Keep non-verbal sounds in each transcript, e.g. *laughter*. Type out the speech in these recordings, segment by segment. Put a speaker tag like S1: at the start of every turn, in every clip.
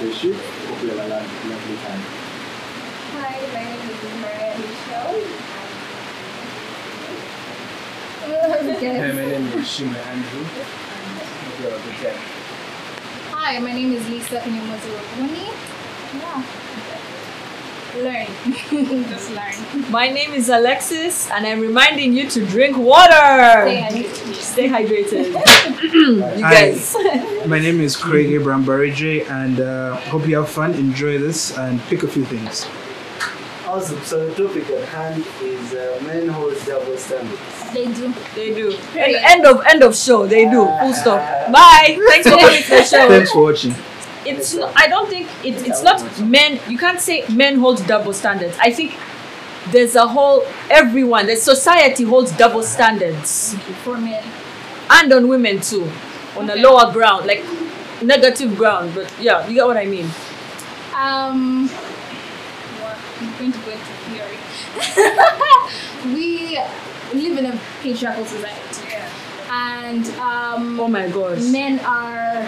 S1: Hope you have a lovely time.
S2: Hi,
S1: my name is Maria Michelle.
S2: Hi, my name is *laughs* Shima Andrew. Hope you have a good day.
S1: Hi, my name is Lisa Inyamazu Rukuni. Yeah. Learn. *laughs* Just learn.
S3: My name is Alexis, and I'm reminding you to drink water.
S1: Stay hydrated.
S3: Stay hydrated. *laughs* you
S2: Hi.
S3: guys.
S2: My name is Craig Abraham Barije, and uh, hope you have fun, enjoy this, and pick a few things.
S4: Awesome. So the topic at hand is uh, men hold double standards.
S1: They do.
S3: They do. End, end of end of show. They do. Full stop. Bye. Thanks for coming to the *laughs* show.
S2: Thanks for watching.
S3: It's. Not, I don't think it, it's not men. You can't say men hold double standards. I think there's a whole everyone. The society holds double standards,
S1: For men.
S3: and on women too, on a lower ground, like negative ground. But yeah, you get what I mean.
S1: Um? I'm going to go into theory. *laughs* we live in a patriarchal society. And um,
S3: Oh my gosh.
S1: men are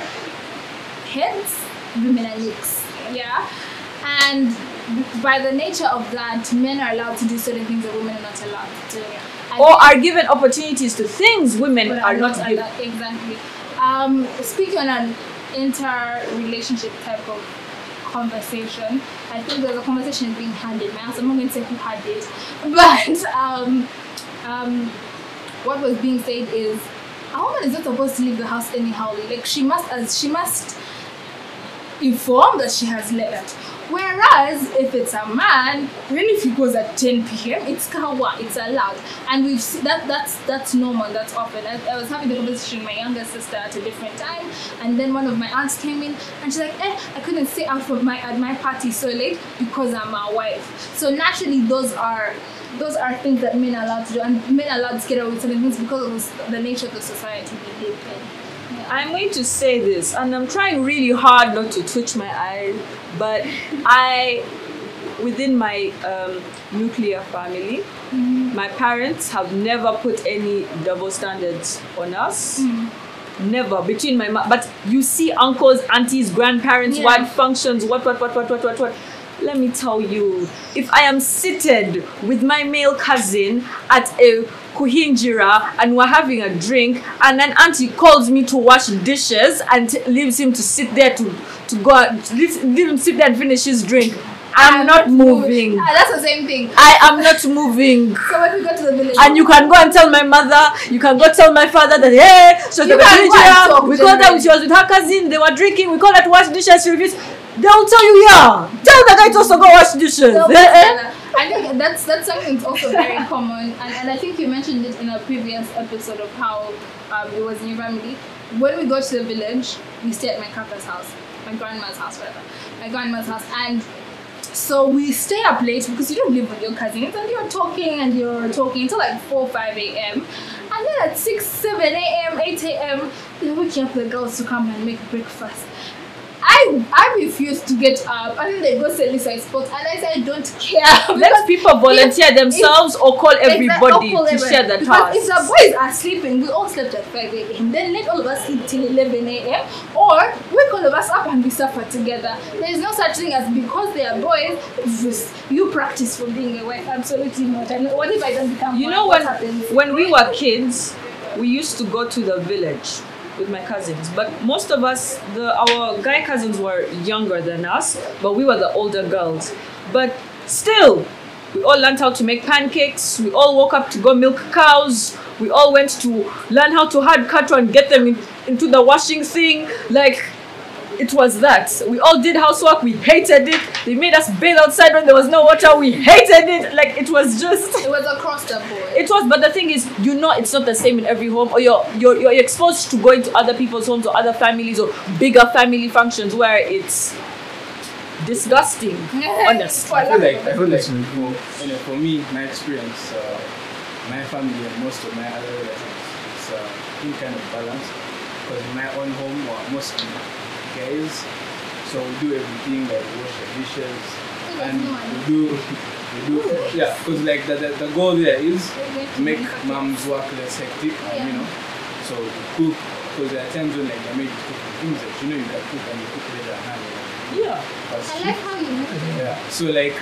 S1: heads, women are necks. Yeah. And by the nature of that, men are allowed to do certain things that women are not allowed to do. I
S3: or are given opportunities to things women are not given.
S1: exactly. Um, speaking on an inter-relationship type of conversation, I think there's a conversation being had in my house. I'm not going to say who had it, *laughs* but um, um, what was being said is a woman is not supposed to leave the house anyhow. Like she must, as she must inform that she has left. Whereas if it's a man, even if he goes at 10 p.m., it's kawa, it's allowed, and we've seen that that's that's normal, that's often. I, I was having the conversation with my younger sister at a different time, and then one of my aunts came in, and she's like, "Eh, I couldn't stay out from my at my party so late because I'm a wife." So naturally, those are those are things that men are allowed to do, and men are allowed to get away with certain things because of the nature of the society they live in.
S3: I'm going to say this, and I'm trying really hard not to twitch my eyes, but I, within my um, nuclear family, my parents have never put any double standards on us. Never between my ma- but you see uncles, aunties, grandparents,
S1: Yeah.
S3: what functions, what what what what what what what. Let me tell you, if I am seated with my male cousin at a kuhinjira and we're having a drink and an auntie calls me to wash dishes and t- leaves him to sit there to to go leave, leave him sit there and finish his drink i'm not moving
S1: Ah, that's the same thing.
S3: i am not moving *laughs*
S1: So when we go to the village,
S3: and you can go and tell my mother, you can go tell my father that hey, so the
S1: can go and
S3: Nigeria,
S1: talk
S3: we called her,
S1: generally.
S3: she was with her cousin, they were drinking, we called her to wash dishes, she refused. They'll tell you, yeah, tell the guy to also go wash dishes.
S1: I think that's that's something that's also very *laughs* common, and, and I think you mentioned it in a previous episode of how um, it was in your family. When we go to the village, we stay at my kaka's house, my grandma's house, whatever, my grandma's house, and so we stay up late because you don't live with your cousins, and you're talking and you're talking until like four, five a.m. And then at six, seven a.m., eight a.m., they're waking up the girls to come and make breakfast. I I refuse to get up and then they go sell this spot and I say I don't care. *laughs*
S3: Let people volunteer
S1: if-
S3: themselves or call everybody
S1: Exactly,
S3: to share the
S1: Because If the boys are sleeping, we all slept at 5 a.m. Then let all of us sleep till 11 a.m. Or wake all of us up and we suffer together. There is no such thing as because they are boys, just you practice for being a wife. Absolutely not. And what if I don't become
S3: You
S1: one?
S3: know
S1: what
S3: when
S1: happens?
S3: when we were kids, we used to go to the village with my cousins. But most of us, the our guy cousins were younger than us, but we were the older girls. But still, we all learned how to make pancakes. We all woke up to go milk cows. We all went to learn how to hard cattle and get them in, into the washing thing. Like it was that. We all did housework. We hated it. They made us bathe outside when there was no water. We hated it. Like it was just
S1: It was across the board.
S3: it was but the thing is you know it's not the same in every home or you're you're, you're exposed to going to other people's homes or other families or bigger family functions where it's disgusting *laughs* honestly
S2: I feel like I feel like for, you know, for me, my experience, uh, my family and most of my other relatives, it's uh, been kind of balanced. Because in my own home, we're mostly guys, so we do everything like wash the dishes, and we do we do yeah. Because like the, the the goal there is to make mom's work less hectic, and you know, so we cook. Because there are times when like I made cooking things that you know you can cook and you cook later and have
S3: yeah
S1: I like how you know.
S2: yeah. So like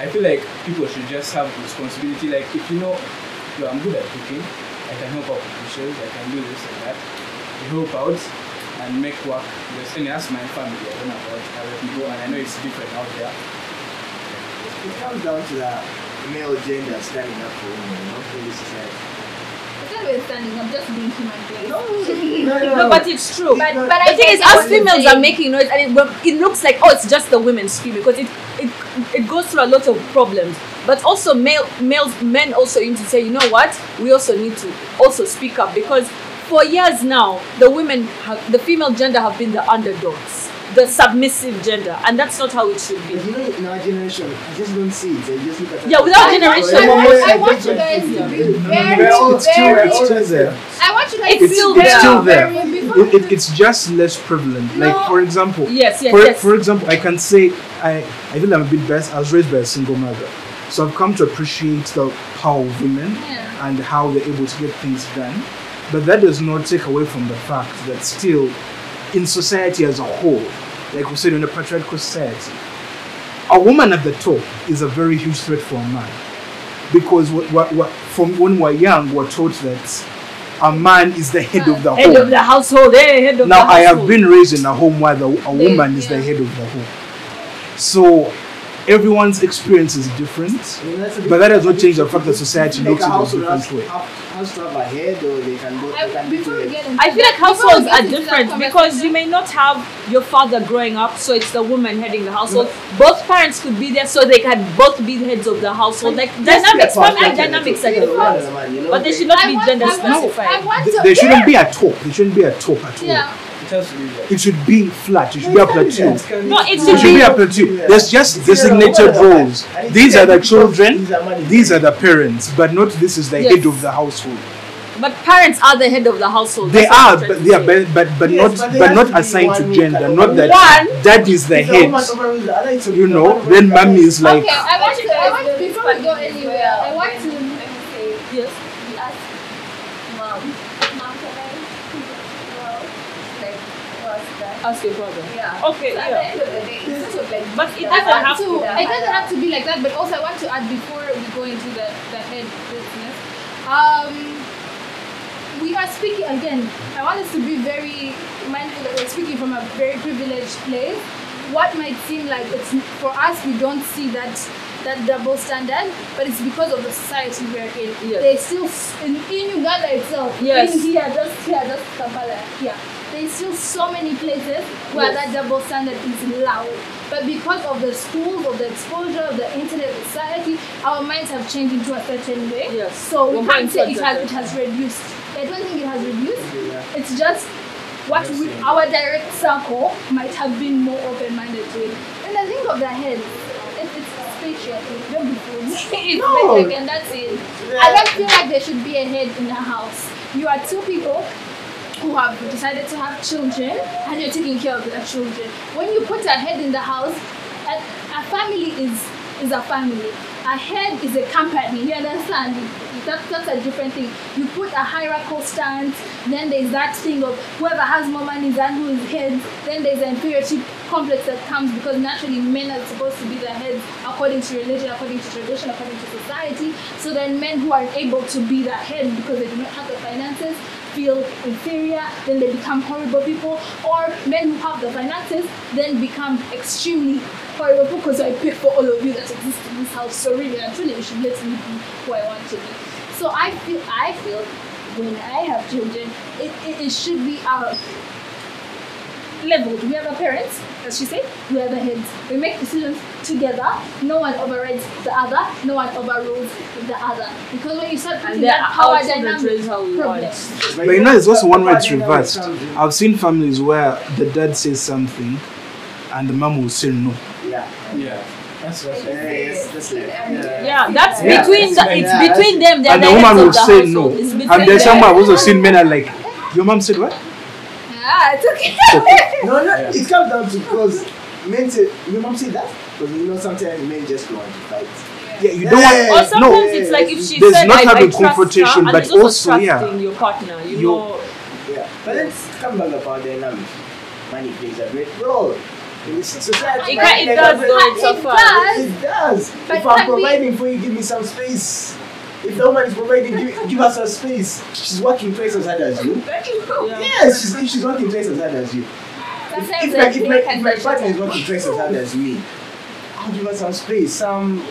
S2: I feel like people should just have responsibility. Like if you know, yo, I'm good at cooking, I can help out with dishes, I can do this and that. You help out and make work. Just and that's my family. I don't know about other people, and I know it's different out there.
S4: It comes down to the male gender standing up for women, not in this society.
S1: It's not about standing up, just being human beings.
S3: No, *laughs* no, no. but it's true.
S1: But, but I
S3: think
S1: it's
S3: us females are making noise, and it, it looks like oh, it's just the women screaming because it, it it goes through a lot of problems. But also, male males men also need to say, you know what? We also need to also speak up because for years now, the women, have, the female gender, have been the underdogs, the submissive gender, and that's not how it should be.
S4: But you know, in our generation, I just don't see it. I just look at
S3: Yeah, without
S1: I want,
S3: generation,
S1: I want,
S4: Yeah,
S1: I want you guys to be
S4: No, no, no,
S1: very,
S5: it's still,
S1: very.
S5: it's still there.
S1: I want you guys
S3: It's
S1: to
S3: still
S1: very,
S3: there.
S5: Still there. It, it, it's just less prevalent. Like for example,
S3: Yes, yes,
S5: for,
S3: yes.
S5: for example, I can say I I feel I'm a bit best. I was raised by a single mother, so I've come to appreciate the power of women
S1: Yeah.
S5: and how they're able to get things done. But that does not take away from the fact that still, in society as a whole, like we said in a patriarchal society, a woman at the top is a very huge threat for a man. Because what, what, what, from when we're young, we're taught that a man is the head of the
S3: Head
S5: home.
S3: of the household, eh? Head of
S5: Now
S3: the
S5: I have been raised in a home where the, a woman is the head of the home. So everyone's experience is different.
S4: I mean, that's
S5: But that does not change the fact that society
S4: Like
S5: looks
S4: a
S5: at it a
S4: household
S5: way.
S4: have- have a head, or they can go. They
S1: I,
S4: can be
S1: before
S4: two
S1: we
S4: heads.
S1: get into
S3: I feel like
S1: that- before we
S3: households are different because you may not have your father growing up, so it's the woman heading the household. Mm-hmm. Both parents could be there, so they can both be the heads of the household. Like dynamics, family dynamics are different, but they should not
S1: I
S3: be
S1: want-
S3: gender
S1: I want-
S3: specified.
S1: I want
S5: Th- There shouldn't be a top. There shouldn't be a top at all.
S1: Yeah.
S2: It has to be like
S5: It should be flat. It should be a plateau.
S3: No, it
S5: It
S3: should
S5: should
S3: be
S5: be a plateau. There's just designated roles. These are the children. These are the parents, but not this is the
S3: Yes.
S5: head of the household.
S3: But parents are the head of the household.
S5: They are, but they are, but but, but
S4: Yes,
S5: not
S4: but
S5: but not assigned to gender. Not that
S3: One.
S5: dad is the head. You know, then mommy is like.
S1: okay, I want to. I want before we go anywhere. I want to.
S3: Yes.
S6: Mom. Mom, can I? Well, like,
S3: Ask your.
S6: Yeah.
S3: Okay,
S6: So at
S3: yeah.
S6: the end of the day, it's sort of like.
S3: But it doesn't have
S1: to.
S3: to.
S1: It doesn't have to be like that, but also I want to add before we go into the the head business. Um, we are speaking again. I want us to be very mindful that we're speaking from a very privileged place. What might seem like it's for us, we don't see that that double standard, but it's because of the society we're in.
S3: Yes.
S1: They still in, in Uganda itself.
S3: Yes.
S1: In here, just here, just Kampala, here. There's still so many places where
S3: Yes.
S1: that double standard is loud. But because of the schools, of the exposure, of the internet society, our minds have changed into a certain way.
S3: Yes.
S1: So we
S3: We're
S1: can't say it
S3: towards
S1: has it has reduced. I don't think it has reduced. It's just what we, our direct circle might have been more open-minded to it. And I think of the head, it, it's spatial. Don't be fooled. *laughs* it's
S4: No.
S1: basic and that's it. I don't feel like there should be a head in a house. You are two people who have decided to have children and you're taking care of their children. When you put a head in the house, a, a family is is a family. A head is a company. You understand? That, that's a different thing. You put a hierarchical stance, then there's that thing of whoever has more money than who is head. Then there's an inferiority complex that comes because naturally men are supposed to be the heads according to religion, according to tradition, according to society. So then men who are able to be the head because they do not have the finances feel inferior, then they become horrible people, or men who have the finances then become extremely horrible because I pay for all of you that exist in this house. So really and truly you should let me be who I want to be. So I feel I feel when I have children, it, it, it should be our leveled. We are the parents, as she said, we are the heads. We make decisions together. No one overrides the other, no one overrules the other. Because when you start putting
S3: And there
S1: that
S3: are
S1: power
S3: our
S1: dynamic
S3: how we
S1: problem.
S5: But you know, there's also one way it's reversed. I've seen families where the dad says something and the mom will say no.
S4: Yeah.
S2: yeah. That's that's
S4: Yeah, yes, that's like, yeah.
S3: Yeah, that's
S4: Yeah,
S3: between the, it's
S4: yeah,
S3: between them. They're
S5: And
S3: the
S5: the woman will
S3: the
S5: say
S3: household.
S5: no. And there's
S3: them.
S5: some I've also seen men are like, your mom said what?
S1: Ah, it's okay.
S4: No, no,
S2: Yeah.
S4: it comes down to because men say, your mom said that? Because you know sometimes men just go on to fight.
S5: Yeah, you don't
S4: Yeah.
S3: Or
S5: want.
S3: sometimes
S5: No,
S3: it's like if she
S5: There's
S3: said
S5: not
S3: I,
S5: having
S3: I trust
S5: confrontation,
S3: her, and
S5: but
S3: there's also,
S5: also, yeah.
S3: trusting your partner. You
S5: You-
S3: know,
S4: Yeah. But let's come back to power dynamics. Money plays a great role. In society.
S3: It can- it does though, it's a
S1: It
S3: fact.
S1: does.
S4: It does.
S1: But
S4: if I'm
S1: can we-
S4: providing for you, give me some space. If the woman is providing, give, give her some space. She's working twice as hard as you.
S3: Yeah.
S4: Yes, she's, she's working twice as hard as you.
S1: Sometimes
S4: If,
S1: the
S4: my, if, my, if my partner is working twice as hard as me, I'll give her some space, some.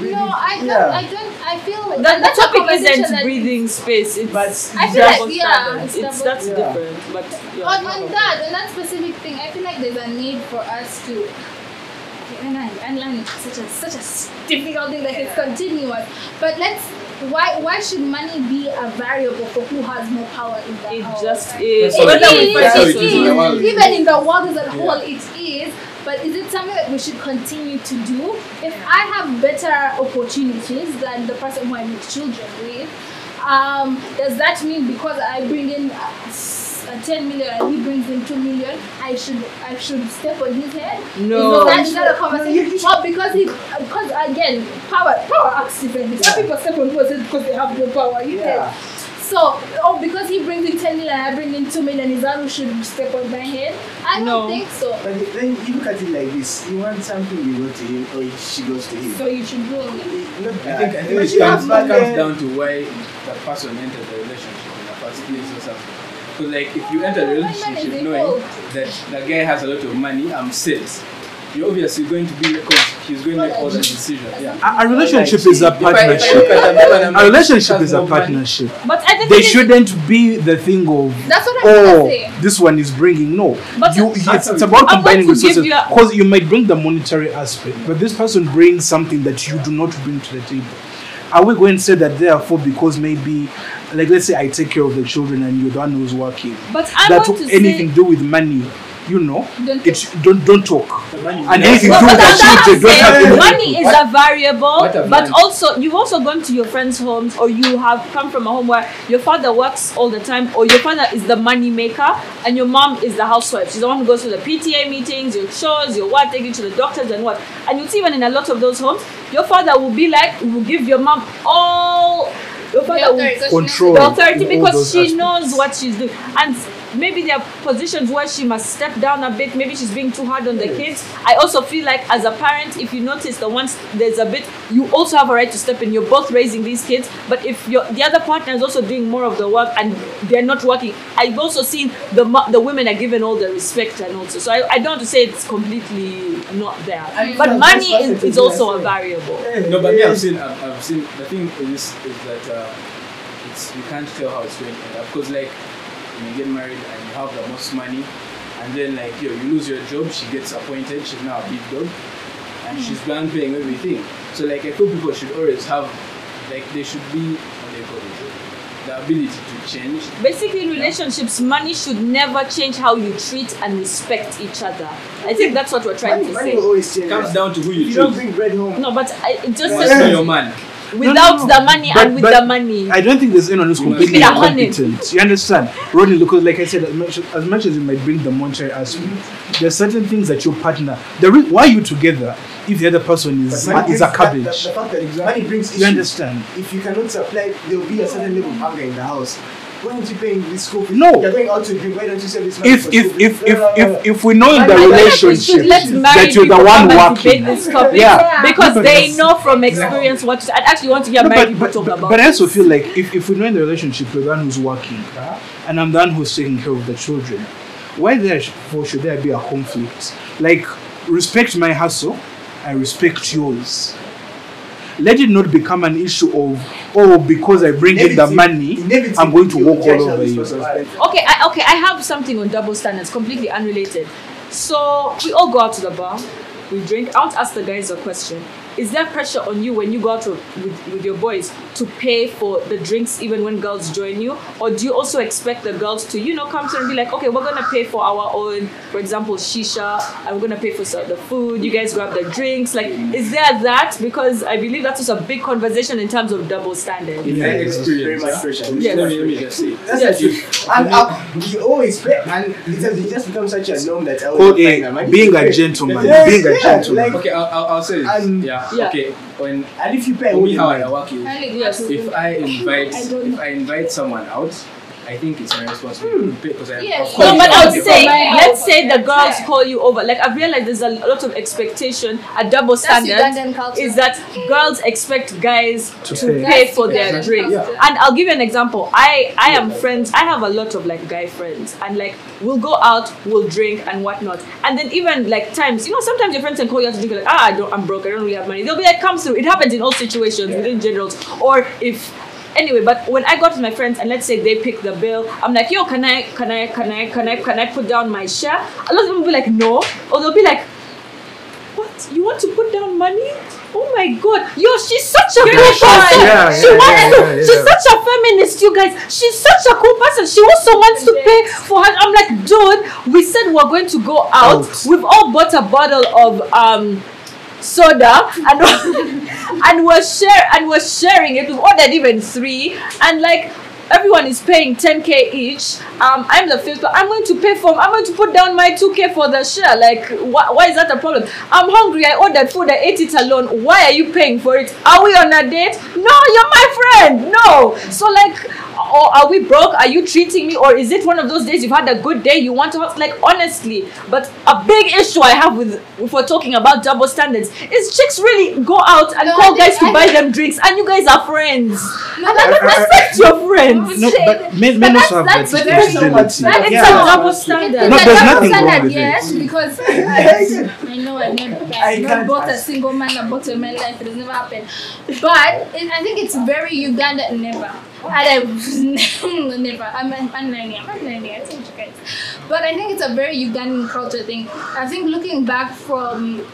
S4: Really,
S1: No, I don't.
S4: yeah.
S1: I don't. I feel
S3: The, the
S1: that's a
S3: topic
S1: conversation
S3: isn't
S1: that-
S3: breathing space. It's
S4: But
S1: I feel like- yeah, it's
S3: It's that's
S4: Yeah.
S3: different. But yeah.
S1: on, on that on that specific thing, I feel like there's a need for us to. And I, and learning is such a such a difficult thing that it's continuous. But let's why why should money be a variable for who has more power in the
S3: It
S1: house?
S3: just is.
S1: It
S3: Whether we
S1: is,
S3: fight
S2: That's how
S1: it
S2: it is in the
S1: is.
S2: world.
S1: Even in the world as a
S2: Yeah.
S1: whole, it is. But is it something that we should continue to do? If I have better opportunities than the person who I make children with, um, does that mean because I bring in uh, s- uh, 10 million and he brings in 2 million, I should I should step on his head?
S3: No.
S1: Is that, is that a
S4: No,
S1: conversation?
S4: you
S1: Well, because he, because again, power power acts differently. Some people step on people's head because they have no power. You
S4: Yeah.
S1: get so, oh, because he brings in 10 million, I bring in 2 million, is that who should step on my head? I don't
S3: No.
S1: think so.
S4: But then you look at it like this: you want something, you go to him, or she goes to him.
S1: So you should do it.
S4: Not
S2: I think I think it comes, it comes down to why the person entered the relationship in the first place or something. Because like if you enter a
S1: Why man is
S2: relationship knowing that the guy has a lot of money, I'm set. You're obviously going to be because he's going to make all the decisions. Yeah.
S5: A, a relationship
S2: Like,
S5: is a
S2: if I- if I
S5: partnership.
S2: look at them, when I'm
S5: A relationship is a
S2: more money,
S5: partnership.
S3: But I think
S5: They shouldn't be the thing of
S1: That's what I'm
S5: oh
S1: say.
S5: this one is bringing no.
S3: But
S5: you,
S2: that's
S5: it's, it's about
S3: I want
S5: combining
S3: to give
S5: resources
S3: you a-
S5: because you might bring the monetary aspect, but this person brings something that you do not bring to the table. Are we going to say that therefore because maybe like let's say I take care of the children and you're the one who's working
S3: But I
S5: that
S3: want to
S5: anything
S3: say.
S5: do with money, you know,
S1: Don't
S5: it don't don't talk. And anything
S3: Well,
S5: do
S3: but
S5: with the
S3: that's what
S5: children,
S3: I'm
S5: don't have
S3: saying.
S5: anything
S3: Money
S5: to
S3: is
S2: What-
S3: a variable,
S2: what I've
S3: but
S2: learned-
S3: also you've also gone to your friends' homes, or you have come from a home where your father works all the time, or your father is the money maker, and your mom is the housewife. She's the one who goes to the PTA meetings, your chores, your what, taking you to the doctors and what. And you see, even in a lot of those homes, your father will be like, will give your mom all. Your father will
S5: control
S3: the authority because she
S5: aspects.
S3: knows what she's doing and maybe there are positions where she must step down a bit maybe she's being too hard on the kids. I also feel like as a parent if you notice that once there's a bit you also have a right to step in. You're both raising these kids but if you're the other partner is also doing more of the work and they're not working i've also seen the the women are given all the respect and also so i, I don't want to say it's completely not there.
S4: And
S3: but
S4: that's-
S3: money is, is also a variable.
S2: No, but me, I've seen, I've, I've seen. The thing is, is that uh, it's you can't tell how it's going to end. Up. Because like, when you get married and you have the most money, and then like yo, you lose your job, she gets appointed, she's now a big dog, and she's hmm. done paying everything. So like, I feel people should always have, like, they should be, what do you call it, the ability to change.
S3: Basically, in relationships, money should never change how you treat and respect each other. I think that's what we're trying
S4: Money,
S3: to
S4: money will
S3: say.
S4: always change.
S2: It comes down to who
S4: If
S2: you
S4: you don't bring bread home,
S3: No, but I, it just
S2: What's
S3: says
S2: your man?
S3: Without
S5: no.
S3: the money
S5: But-
S3: and with the money.
S5: I don't think there's anyone who's completely
S3: be a
S5: incompetent. You understand? Rodney, because like I said, as much, as much as you might bring the monetary aspect, there's certain things that your partner, the re- why are you together if the other person is,
S4: money
S5: is a cabbage?
S4: that- the fact that money brings
S5: You
S4: issues.
S5: understand?
S4: If you cannot supply, there will be a certain level of anger in the house. Why aren't you paying this school fee?
S5: No.
S4: You're going out to drink. Why don't you save this money
S5: If if
S4: school
S5: if
S4: fees?
S5: if
S4: No, no, no, no.
S5: if, if we know in the
S3: feel like we should
S5: relationship that you're the one
S3: come and debate
S5: working,
S3: this topic
S5: Yeah.
S3: because they know from experience what to, I actually want to hear
S5: No,
S3: married
S5: but,
S3: people
S5: but,
S3: talk
S5: but,
S3: about.
S5: but I also feel like if, if we know in the relationship you're the one who's working and I'm the one who's taking care of the children, why therefore should there be a conflict? Like respect my hustle, I respect yours. Let it not become an issue of oh because I bring in the money,
S4: inevitably
S5: I'm going to walk all over you.
S3: Okay, I, okay, I have something on double standards, completely unrelated. So we all go out to the bar, we drink. I want to ask the guys a question. Is there pressure on you when you go out to, with, with your boys to pay for the drinks even when girls join you? Or do you also expect the girls to, you know, come to and be like, okay, we're gonna pay for our own, for example, shisha, and we're gonna pay for some- the food, you guys grab the drinks. Like, is there that? Because I believe that's just a big conversation in terms of double standards.
S2: In my
S4: Very
S2: experience,
S4: much
S2: yeah?
S4: pressure.
S3: Yes.
S2: Let me, let me just say.
S4: That's
S3: Yes.
S4: the truth. And uh, you always pay, and it has it just become such a norm that I
S5: Called
S4: always
S5: a-
S4: find
S5: being a gentleman,
S4: Yes,
S5: being a
S4: yeah,
S5: gentleman.
S4: Like,
S2: Okay, I'll, I'll, I'll say this.
S4: And-
S2: yeah.
S3: Yeah.
S2: Okay. When
S4: and if you pay,
S2: for me,
S4: all
S2: how I
S4: money.
S2: work is
S3: Yes.
S2: if I invite
S1: I
S2: if I invite someone out, I think it's my responsibility to because I
S1: Yes.
S2: of
S3: No, but
S2: I
S3: I would say, let's say the girls call you over. Like I've realized there's a lot of expectation, a double
S1: That's
S3: standard.
S1: Ugandan culture.
S3: Is that girls expect guys
S5: To
S3: to,
S5: pay.
S3: pay for their
S1: Ugandan
S3: drink?
S1: culture.
S3: And I'll give you an example. I I am friends. I have a lot of like guy friends, and like we'll go out, we'll drink and whatnot. And then even like times, you know, sometimes your friends can call you out to drink. Like ah, I don't, I'm broke. I don't really have money. They'll be like, come through. It happens in all situations within generals. Or if anyway but when i got to my friends and let's say they pick the bill i'm like yo can i can i can i can i can i put down my share? A lot of them will be like no. Or they'll be like what? You want to put down money? Oh my god. Yo she's such a cool
S5: Yeah,
S3: person.
S5: she- yeah,
S3: she
S5: yeah,
S3: wants to she's such a feminist you guys. She's such a cool person. She also wants to pay for her i'm like dude we said we're going to go out,
S5: Out.
S3: we've all bought a bottle of um soda and *laughs* and we're share and we're sharing it. We've ordered even three, and like everyone is paying 10k each. Um, I'm the fifth. I'm going to pay for. I'm going to put down my 2k for the share. Like, why, why is that a problem? I'm hungry. I ordered food. I ate it alone. Why are you paying for it? Are we on a date? No, you're my friend. No. So like. Or are we broke? Are you treating me? Or is it one of those days you've had a good day? You want to like honestly. But a big issue I have with we're talking about double standards is chicks really go out and
S1: No,
S3: call guys to
S1: I
S3: buy
S1: think-
S3: them drinks, and you guys are friends.
S1: No,
S3: and I don't respect your friends.
S5: No, but men, men also have that
S1: that's- but there's
S4: so much-
S5: responsibility.
S4: Yeah.
S3: a double standard.
S5: No,
S1: a
S5: there's nothing wrong
S1: standard,
S5: with it.
S1: yes, because *laughs* I know I've never,
S4: I
S1: I've never
S4: can't
S1: bought a single man a bottle in my life. It has never happened. But it, I think it's very Ugandan. Never. And I *laughs* never. I'm I'm learning. I'm learning. I told you guys. But I think it's a very Ugandan culture thing. I think looking back from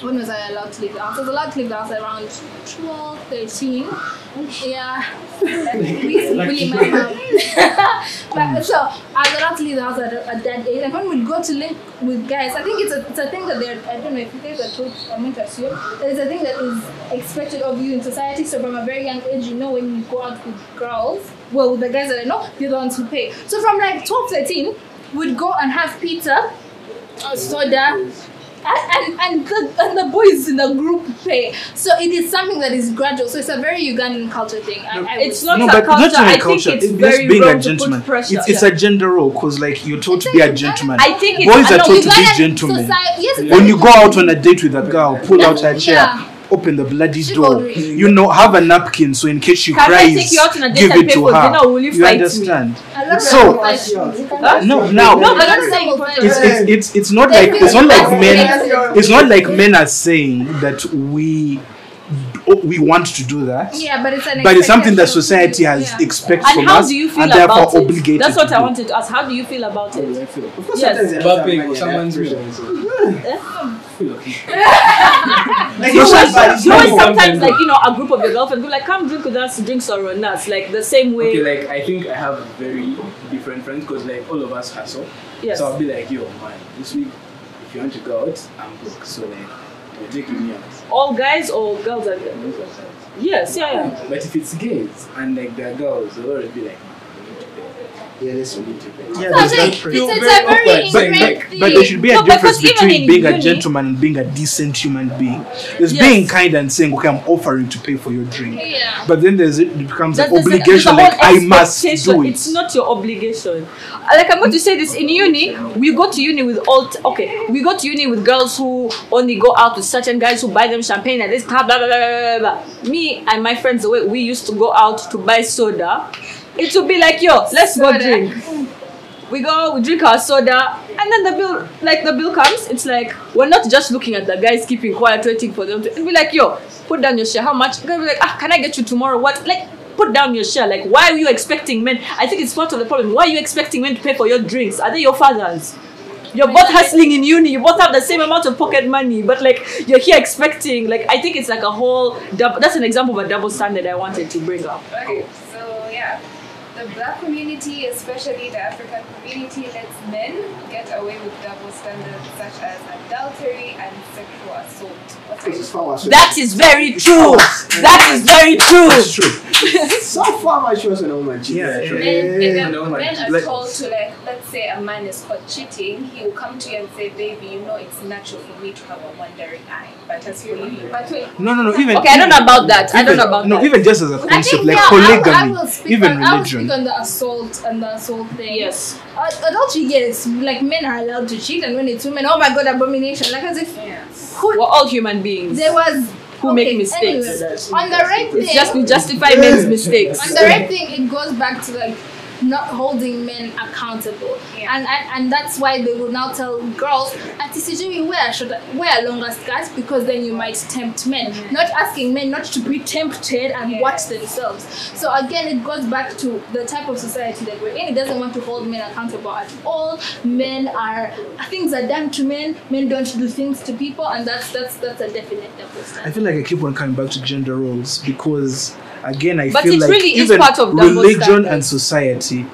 S1: when was I allowed to leave the house? I was allowed to leave the house around 12, 13. Yeah. really, really my mom. *laughs* but so I was allowed to leave the house at, at that age. And when we'd go to link with guys, I think it's a, it's a thing that they're, I don't know if you guys are taught, I'm going to assume, that it's a thing that is expected of you in society. So from a very young age, you know when you go out with girls, well, with the guys that I know, you're the ones who pay. So from like 12, 13, we'd go and have pizza, uh, soda, and, and, the, and the boys in the group pay. So it is something that is gradual. So it's a very Ugandan culture thing. I, I
S3: It's not
S5: no,
S3: a
S5: but
S3: culture.
S5: not even
S3: I
S5: a culture.
S3: think it's
S5: It's
S3: very
S5: being
S3: wrong
S5: a gentleman.
S3: to put pressure.
S5: It's, it's
S3: yeah.
S5: a gender role because, like, you're taught to be
S1: a
S5: a gentleman.
S3: I think it's
S5: Boys
S3: I
S5: are
S3: know
S5: taught to be gentlemen.
S1: society- yes,
S5: When you go out on a date with a girl, pull out her chair,
S1: Yeah.
S5: Open the bloody door. You know, have a napkin so in case she
S3: Can I
S5: cries,
S3: take you out on a date
S5: give it to her.
S3: dinner will you fight
S5: understand?
S1: A lot of
S5: So-
S3: Huh?
S5: No, now
S3: No, but I'm saying
S1: them will fight.
S5: it's, it's it's it's not like it's not like men it's not like men are saying that we we want to do that
S1: Yeah, but it's an
S5: but it's something that society has
S1: Yeah.
S5: expected
S3: And
S5: from
S3: how
S5: us
S3: do you feel
S5: and therefore
S3: about it?
S5: obligated
S3: That's what I wanted to ask. How do you feel about it?
S4: Of course,
S3: Yes.
S4: sometimes they
S2: But
S4: have
S2: paying
S4: money
S2: for
S4: and
S2: someone's
S4: they
S2: bill.
S4: have pressure.
S2: Feel okay. *laughs*
S4: Like,
S3: You
S4: it's
S3: always,
S4: not bad, it's
S3: you
S4: not
S3: always sometimes like you know a group of your girlfriends go like come drink with us drinks are on us like the same way
S2: Okay, like I think I have very different friends because like all of us hustle.
S3: yes
S2: So I'll be like, yo, man, this week if you want to go out, I'm broke. So like, you're taking me out.
S3: all guys or girls are yes yeah yeah
S2: But if it's gays and like they're girls, they'll already be like, "Man, we need to pay."
S4: Yeah, this will need to.
S5: Yeah,
S1: So
S5: there's
S1: it's,
S5: that
S1: it's, it's a
S2: very
S1: very
S2: awkward. But-
S5: But, but there should be a
S3: No,
S5: difference between
S3: in
S5: being a gentleman and being a decent human being. There's
S3: Yes.
S5: being kind and saying, okay, I'm offering to pay for your drink.
S1: Yeah.
S5: But then there's it becomes
S3: That-
S5: an obligation,
S3: a
S5: like I must do it.
S3: It's not your obligation. Uh, Like I'm going to say this in uni, we go to uni with all t- okay, we go to uni with girls who only go out with certain guys who buy them champagne and this blah blah blah blah blah. blah. Me and my friends, the way we used to go out to buy soda, it would be like yo, let's go drink. We go, we drink our soda, and then the bill, like the bill comes. It's like we're not just looking at the guys keeping quiet, waiting for them to. Be like, yo, put down your share. How much? They'll be like, ah, can I get you tomorrow? What? Like, put down your share. Like, why are you expecting men? I think it's part of the problem. Why are you expecting men to pay for your drinks? Are they your fathers? You're both hustling in uni. You both have the same amount of pocket money, but like you're here expecting. Like, I think it's like a whole. That's an example of a double standard I wanted to bring up.
S6: Okay, so yeah, the black community, especially the African community, lets men get away with double standards such as adultery and sexual assault. What are
S4: This
S6: you
S4: is far much.
S3: That is very true. That is very true.
S5: That's true. *laughs*
S4: so far much was an woman.
S5: Yeah,
S4: Jesus.
S5: true.
S6: Men,
S4: Yeah.
S6: men,
S2: no,
S6: men are told to like, let's say a man is caught cheating, he will come to you and say, "Baby, you know it's natural for me to have a wandering eye, but as for you, but wait,
S5: No, no, no. Even
S3: Okay, I don't know about that. I don't know about
S5: no,
S3: that.
S5: No, even just as a concept
S1: think
S5: like
S1: yeah, I will- I,
S5: polygamy,
S1: will
S5: even
S1: on, I will speak
S5: religion.
S1: on the assault and the assault thing.
S3: Yes.
S1: Uh, adultery, yes, like men are allowed to cheat, and when it's women, oh my god, abomination! Like as if
S6: yeah.
S1: who,
S3: We're all human beings.
S1: there was
S3: Who make mistakes.
S1: anyways, on the rape
S3: It's
S1: thing.
S3: just we justify men's mistakes.
S1: on the right thing, it goes back to like not holding men accountable,
S6: Yeah.
S1: and, and and that's why they will now tell girls, "At Sijui, wear should wear longer skirts because then you might tempt men." Mm-hmm. Not asking men not to be tempted and
S6: Yeah.
S1: watch themselves. So again, it goes back to the type of society that we're in. It doesn't want to hold men accountable at all. Men are things are done to men. Men don't do things to people, and that's that's that's a definite double
S5: I feel like I keep on coming back to gender roles because again I
S3: But
S5: feel like
S3: really
S5: even
S3: part of
S5: religion and society.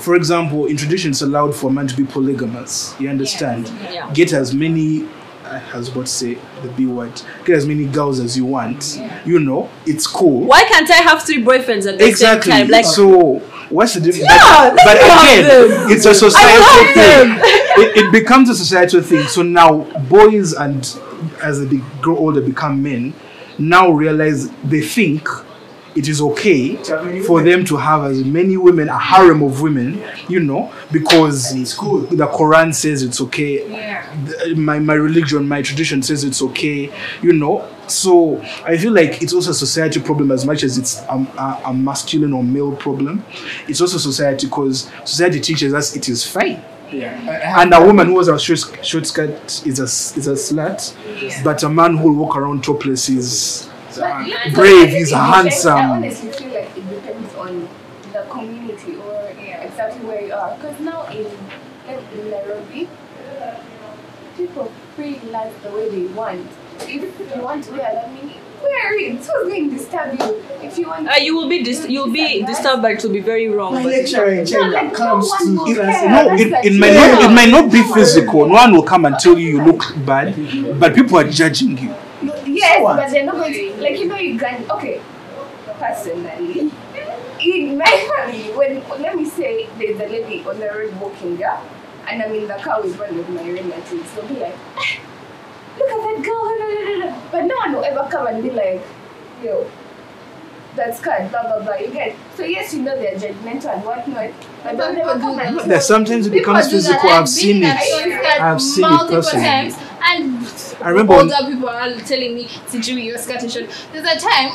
S5: For example, in tradition it's allowed for a man to be polygamous. You understand?
S3: Yeah.
S5: Get as many I was about say the B word. Get as many girls as you want. You know, it's cool.
S3: Why can't I have three boyfriends at the
S5: Exactly.
S3: same time? Like,
S5: so what's the difference?
S3: Yeah,
S5: but, but again,
S3: them.
S5: it's a societal thing. It, it becomes a societal thing. So now boys and as they grow older become men, now realize they think it is okay
S4: To have many
S5: for them to have as many women, a harem of women, you know, because
S4: it's cool.
S5: the Quran says it's okay
S6: Yeah.
S5: my my religion, my tradition says it's okay, you know. So I feel like it's also a society problem as much as it's um, a, a masculine or male problem. It's also society because society teaches us it is fine.
S2: Yeah.
S5: And a woman who wears a short, short skirt is a s- is a slut, but a man who will walk around topless is
S2: So,
S5: brave.
S6: I
S5: He's
S6: think it depends- I
S5: handsome.
S6: honestly feel like it depends on the community or yeah, exactly where you are. Because now in, in Nairobi, people free life the way they want. If you want to wear a mini, wear it. Who's going to disturb you? If you want
S3: uh, you will be dis- you'll be disturbed, but it will be very wrong.
S4: My lecturer in China comes to
S6: will
S5: no, it,
S6: like-
S5: it might not it might not be physical. No one will come and tell you you look bad, but people are judging you.
S6: Yes,
S4: what?
S6: but they're not going to like you know you can okay. Personally, *laughs* in my family, when let me say there's a lady on the road walking, yeah, and I'm in the car with one of my relatives, they'll be like, "Ah, look at that girl, *laughs* but no one will ever come and be like, yo, that's cut, blah blah blah. You get so yes, you know they're judgmental and whatnot, but they'll never
S1: People
S6: come
S1: do
S6: and
S1: that.
S5: That sometimes it becomes physical.
S1: I've
S5: I've seen it. I've seen it
S1: multiple
S5: personally.
S1: times, and
S5: I remember
S1: older people are telling me, "Sijui, your skirt is short." There's a time,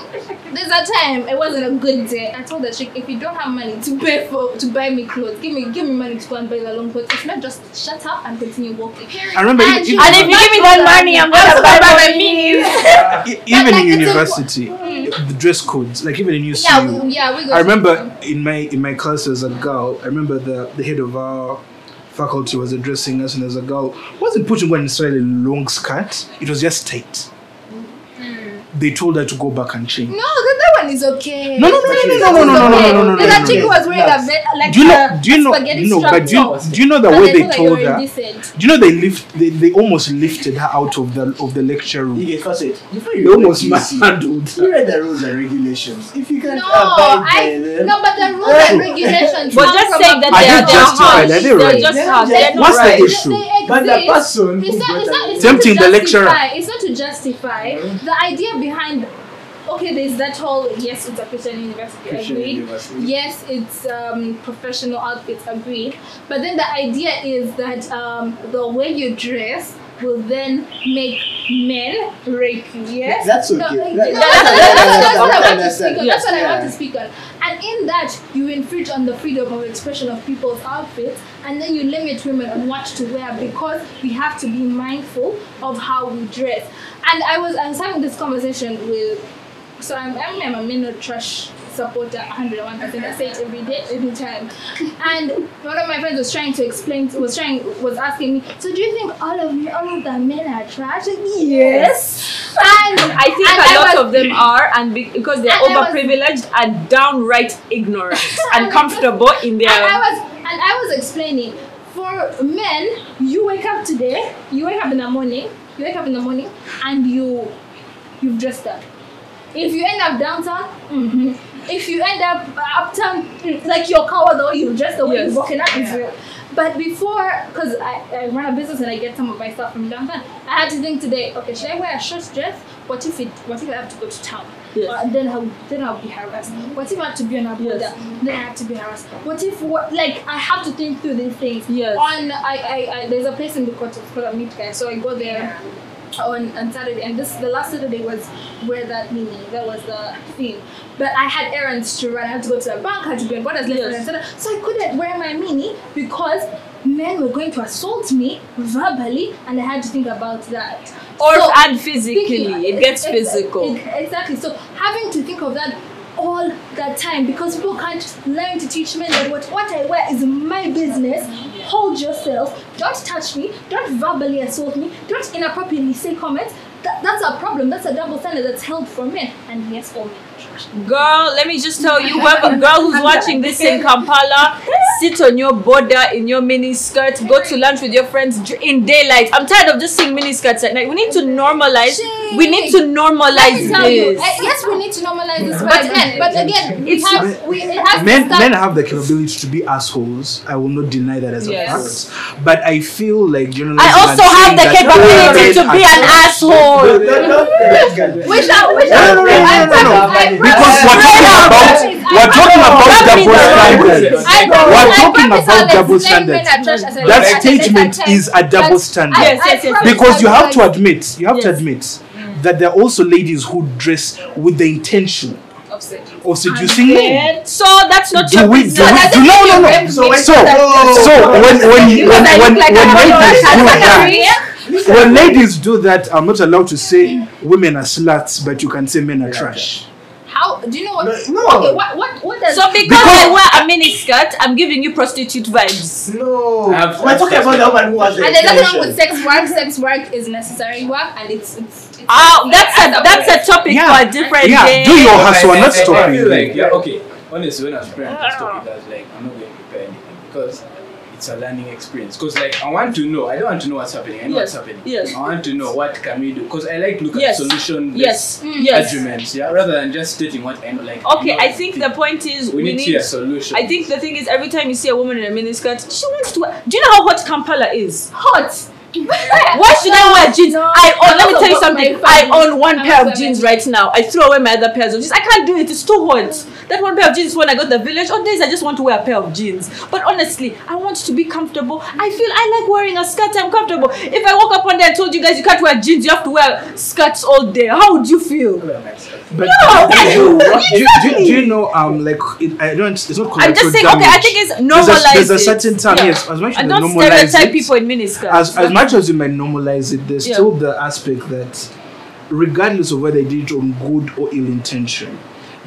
S1: there's a time. It wasn't a good day. I told the chick, "If you don't have money to pay for to buy me clothes, give me give me money to go and buy the long coat. If not, just shut up and continue walking."
S5: I remember
S1: And
S5: even,
S1: she
S3: And if you give me that money, I'm gonna buy my minis. *laughs*
S5: even in university, the dress codes, like even in UCU.
S1: Yeah, we, yeah, we go.
S5: I remember in my in my class as a girl, I remember the, the head of our faculty was addressing us and as a girl wasn't putting on necessarily long skirt, it was just tight. Mm. They told her to go back and change.
S1: No, one is okay.
S5: No, no, no, no, no, no, no, no, no, no, no, no,
S1: There's
S5: no,
S1: a
S5: no,
S1: chick
S5: no.
S1: who was wearing a
S4: Nuts.
S1: ve- like
S5: Do you know?
S1: a
S5: Do you know?
S1: spaghetti
S5: No, but do you,
S1: strap top.
S5: do you know the
S1: And
S5: way
S1: they
S5: they
S1: told her
S5: told
S1: you're
S5: her?
S1: indecent.
S5: Do you know they lift? They, they almost lifted her out of the of the lecture
S4: You
S5: room.
S4: get first aid. Before
S5: They
S4: you
S5: almost
S4: go to UC,
S5: manhandled
S4: You
S5: her.
S4: read the rules and regulations. If you can't
S1: No,
S4: abide by
S1: I
S4: them,
S1: no, but the rules and regulations.
S3: But
S1: come
S3: just
S1: from
S3: saying that
S1: above.
S3: they
S5: Are
S3: are
S5: they
S3: they're
S5: justified?
S3: harsh.
S5: Are they
S3: They're
S5: right?
S3: just
S4: They're
S3: harsh.
S4: not
S3: They're not
S5: What's the
S3: right.
S5: issue?
S1: They
S4: But the
S1: exist.
S4: person
S1: It's
S4: who
S1: not,
S4: brought
S1: it's not,
S4: them-
S1: it's
S5: Tempting
S1: not
S5: the
S1: to
S5: lecturer.
S1: justify. It's not to justify. The idea behind, okay, there's that whole yes, it's a Christian university,
S2: Christian
S1: agreed.
S2: university.
S1: Yes, it's um, professional outfits, agreed. But then the idea is that um, the way you dress will then make men rape you. Yes,
S4: That's okay.
S1: No,
S4: That-
S1: no,
S4: that-
S1: that's,
S4: that-
S1: that's, that's what I want to speak on.
S3: yes,
S1: That's what I want to speak on. And in that, you infringe on the freedom of expression of people's outfits, and then you limit women on what to wear because we have to be mindful of how we dress. And I was I was having this conversation with, so I'm I'm a minute trash supporter 101%. I say it every day, every time. And one of my friends was trying to explain, was trying, was asking me, so do you think all of you, all of the men are trash? Like, yes. And *laughs*
S3: I think
S1: and
S3: a
S1: I
S3: lot
S1: was-
S3: of them are, and because they're
S1: And I was-
S3: overprivileged and downright ignorant *laughs* and comfortable in their.
S1: and I was and I was explaining for men, you wake up today, you wake up in the morning, you wake up in the morning, and you you've dressed up. If you end up downtown, mhm. if you end up uptown, mm, like your car, though you dress the way
S3: Yes.
S1: you're walking up. If you, but before, because I, I run a business and I get some of my stuff from downtown, I had to think today. Okay, should I wear a short dress? What if it? What if I have to go to town?
S3: Yes.
S1: Uh, then I'll then I'll be harassed. What if I have to be on a boda?
S3: Yes.
S1: Then I have to be harassed. What if what like I have to think through these things.
S3: Yes.
S1: On I, I, I there's a place in the court called a meat guy. So I go there Oh, on, on Saturday and this the last Saturday was where that meeting that was the theme. But I had errands to run. I had to go to the bank. I had to go and what else left
S3: Yes.
S1: So I couldn't wear my mini because men were going to assault me verbally and I had to think about that.
S3: Or
S1: So-
S3: and physically,
S1: thinking-
S3: it gets
S1: ex-
S3: physical.
S1: ex- Exactly. So having to think of that all that time because people can't learn to teach men that what, what I wear is my business. Hold yourself. Don't touch me. Don't verbally assault me. Don't inappropriately say comments. That, that's a problem. That's a double standard that's held for men. And yes, all men are trash.
S3: Girl, let me just tell you, whoever girl who's watching this in Kampala, sit on your boda in your mini skirt, go to lunch with your friends in daylight. I'm tired of just seeing mini skirts at night. We need to normalize. We need to normalize
S1: tell you,
S3: this.
S1: eh, yes, we need to normalize this, but again, but again, we
S3: It's-
S1: have, we, it has
S5: men
S1: to start.
S5: men have the capability to be assholes. I will not deny that as a
S3: Yes.
S5: fact. But I feel like journalism.
S3: I
S5: and
S3: also have the capability to be an
S5: men are-
S3: asshole.
S4: No, no, no, no.
S1: we shall, we
S5: No,
S1: shall.
S5: Because we're talking about we're talking about double standards. We're talking about double standards.
S1: are trash as a-
S5: That
S1: as a- as a
S5: statement is a double standard.
S1: I-
S3: Yes,
S1: I
S3: yes, yes.
S1: promise
S5: because you have to admit, you have to admit that there are also ladies who dress with the intention
S6: Upset.
S5: of seducing men.
S3: So that's not
S5: Do
S3: your
S5: we? Do we? Do, no, no, no.
S4: So
S5: So, so when when you- when when, when ladies do that, when ladies do that, I'm not allowed to say women are sluts, but you can say men are trash.
S1: How do you know what?
S4: No, no.
S1: Okay, what what what does?
S3: So because,
S5: Because-
S3: I wear a mini skirt, I'm giving you prostitute vibes.
S4: No.
S2: I've-
S4: We're talking about the woman who has the
S1: and there's nothing wrong with sex work. Sex work is necessary work, and it's it's. it's
S3: Ah, that's a that's a topic
S5: Yeah.
S3: for a different
S5: Yeah,
S3: day.
S5: Yeah, do your hustle.
S2: I-
S5: I'm not
S2: I- I
S5: stopping
S2: feel
S5: you.
S2: like, yeah, okay. Honestly, when I was preparing this topic, I was like, I'm not going to prepare anything because it's a learning experience. Because, like, I want to know. I don't want to know what's happening. I know what's happening.
S3: yes.
S2: I want to know what can we do. Because I like to look
S3: Yes.
S2: at solution
S3: Yes, mm. yes.
S2: arguments, yeah, rather than just stating what I know. Like,
S3: Okay,
S2: you
S3: I think the point is
S2: we,
S3: we
S2: need, to see a solution.
S3: I think the thing is every time you see a woman in a miniskirt, she wants to. Do you know how hot Kampala is?
S1: hot.
S3: Why should I wear jeans?
S1: No,
S3: I own. Let me tell you something. I own one
S1: I'm
S3: pair of jeans right now. I throw away my other pairs of jeans. I can't do it. It's too hot. That one pair of jeans is when I got the village. On days I just want to wear a pair of jeans. But honestly, I want to be comfortable. I feel I like wearing a skirt. I'm comfortable. If I woke up one day and told you guys you can't wear jeans, you have to wear skirts all day. How would you feel?
S5: But
S3: No,
S5: do, you, do,
S3: exactly.
S5: do you know? Um, like it, I don't. It's not.
S3: I'm just
S5: collateral
S3: saying. Okay, I think it's
S5: There's
S3: normalize
S5: a, there's a certain time.
S3: Yeah.
S5: Yes, as much as
S3: And
S5: you
S3: don't stereotype
S5: it,
S3: people in miniskirts.
S5: as, as much as you might normalize it, there's
S3: Yeah.
S5: still the aspect that, regardless of whether they did it on good or ill intention,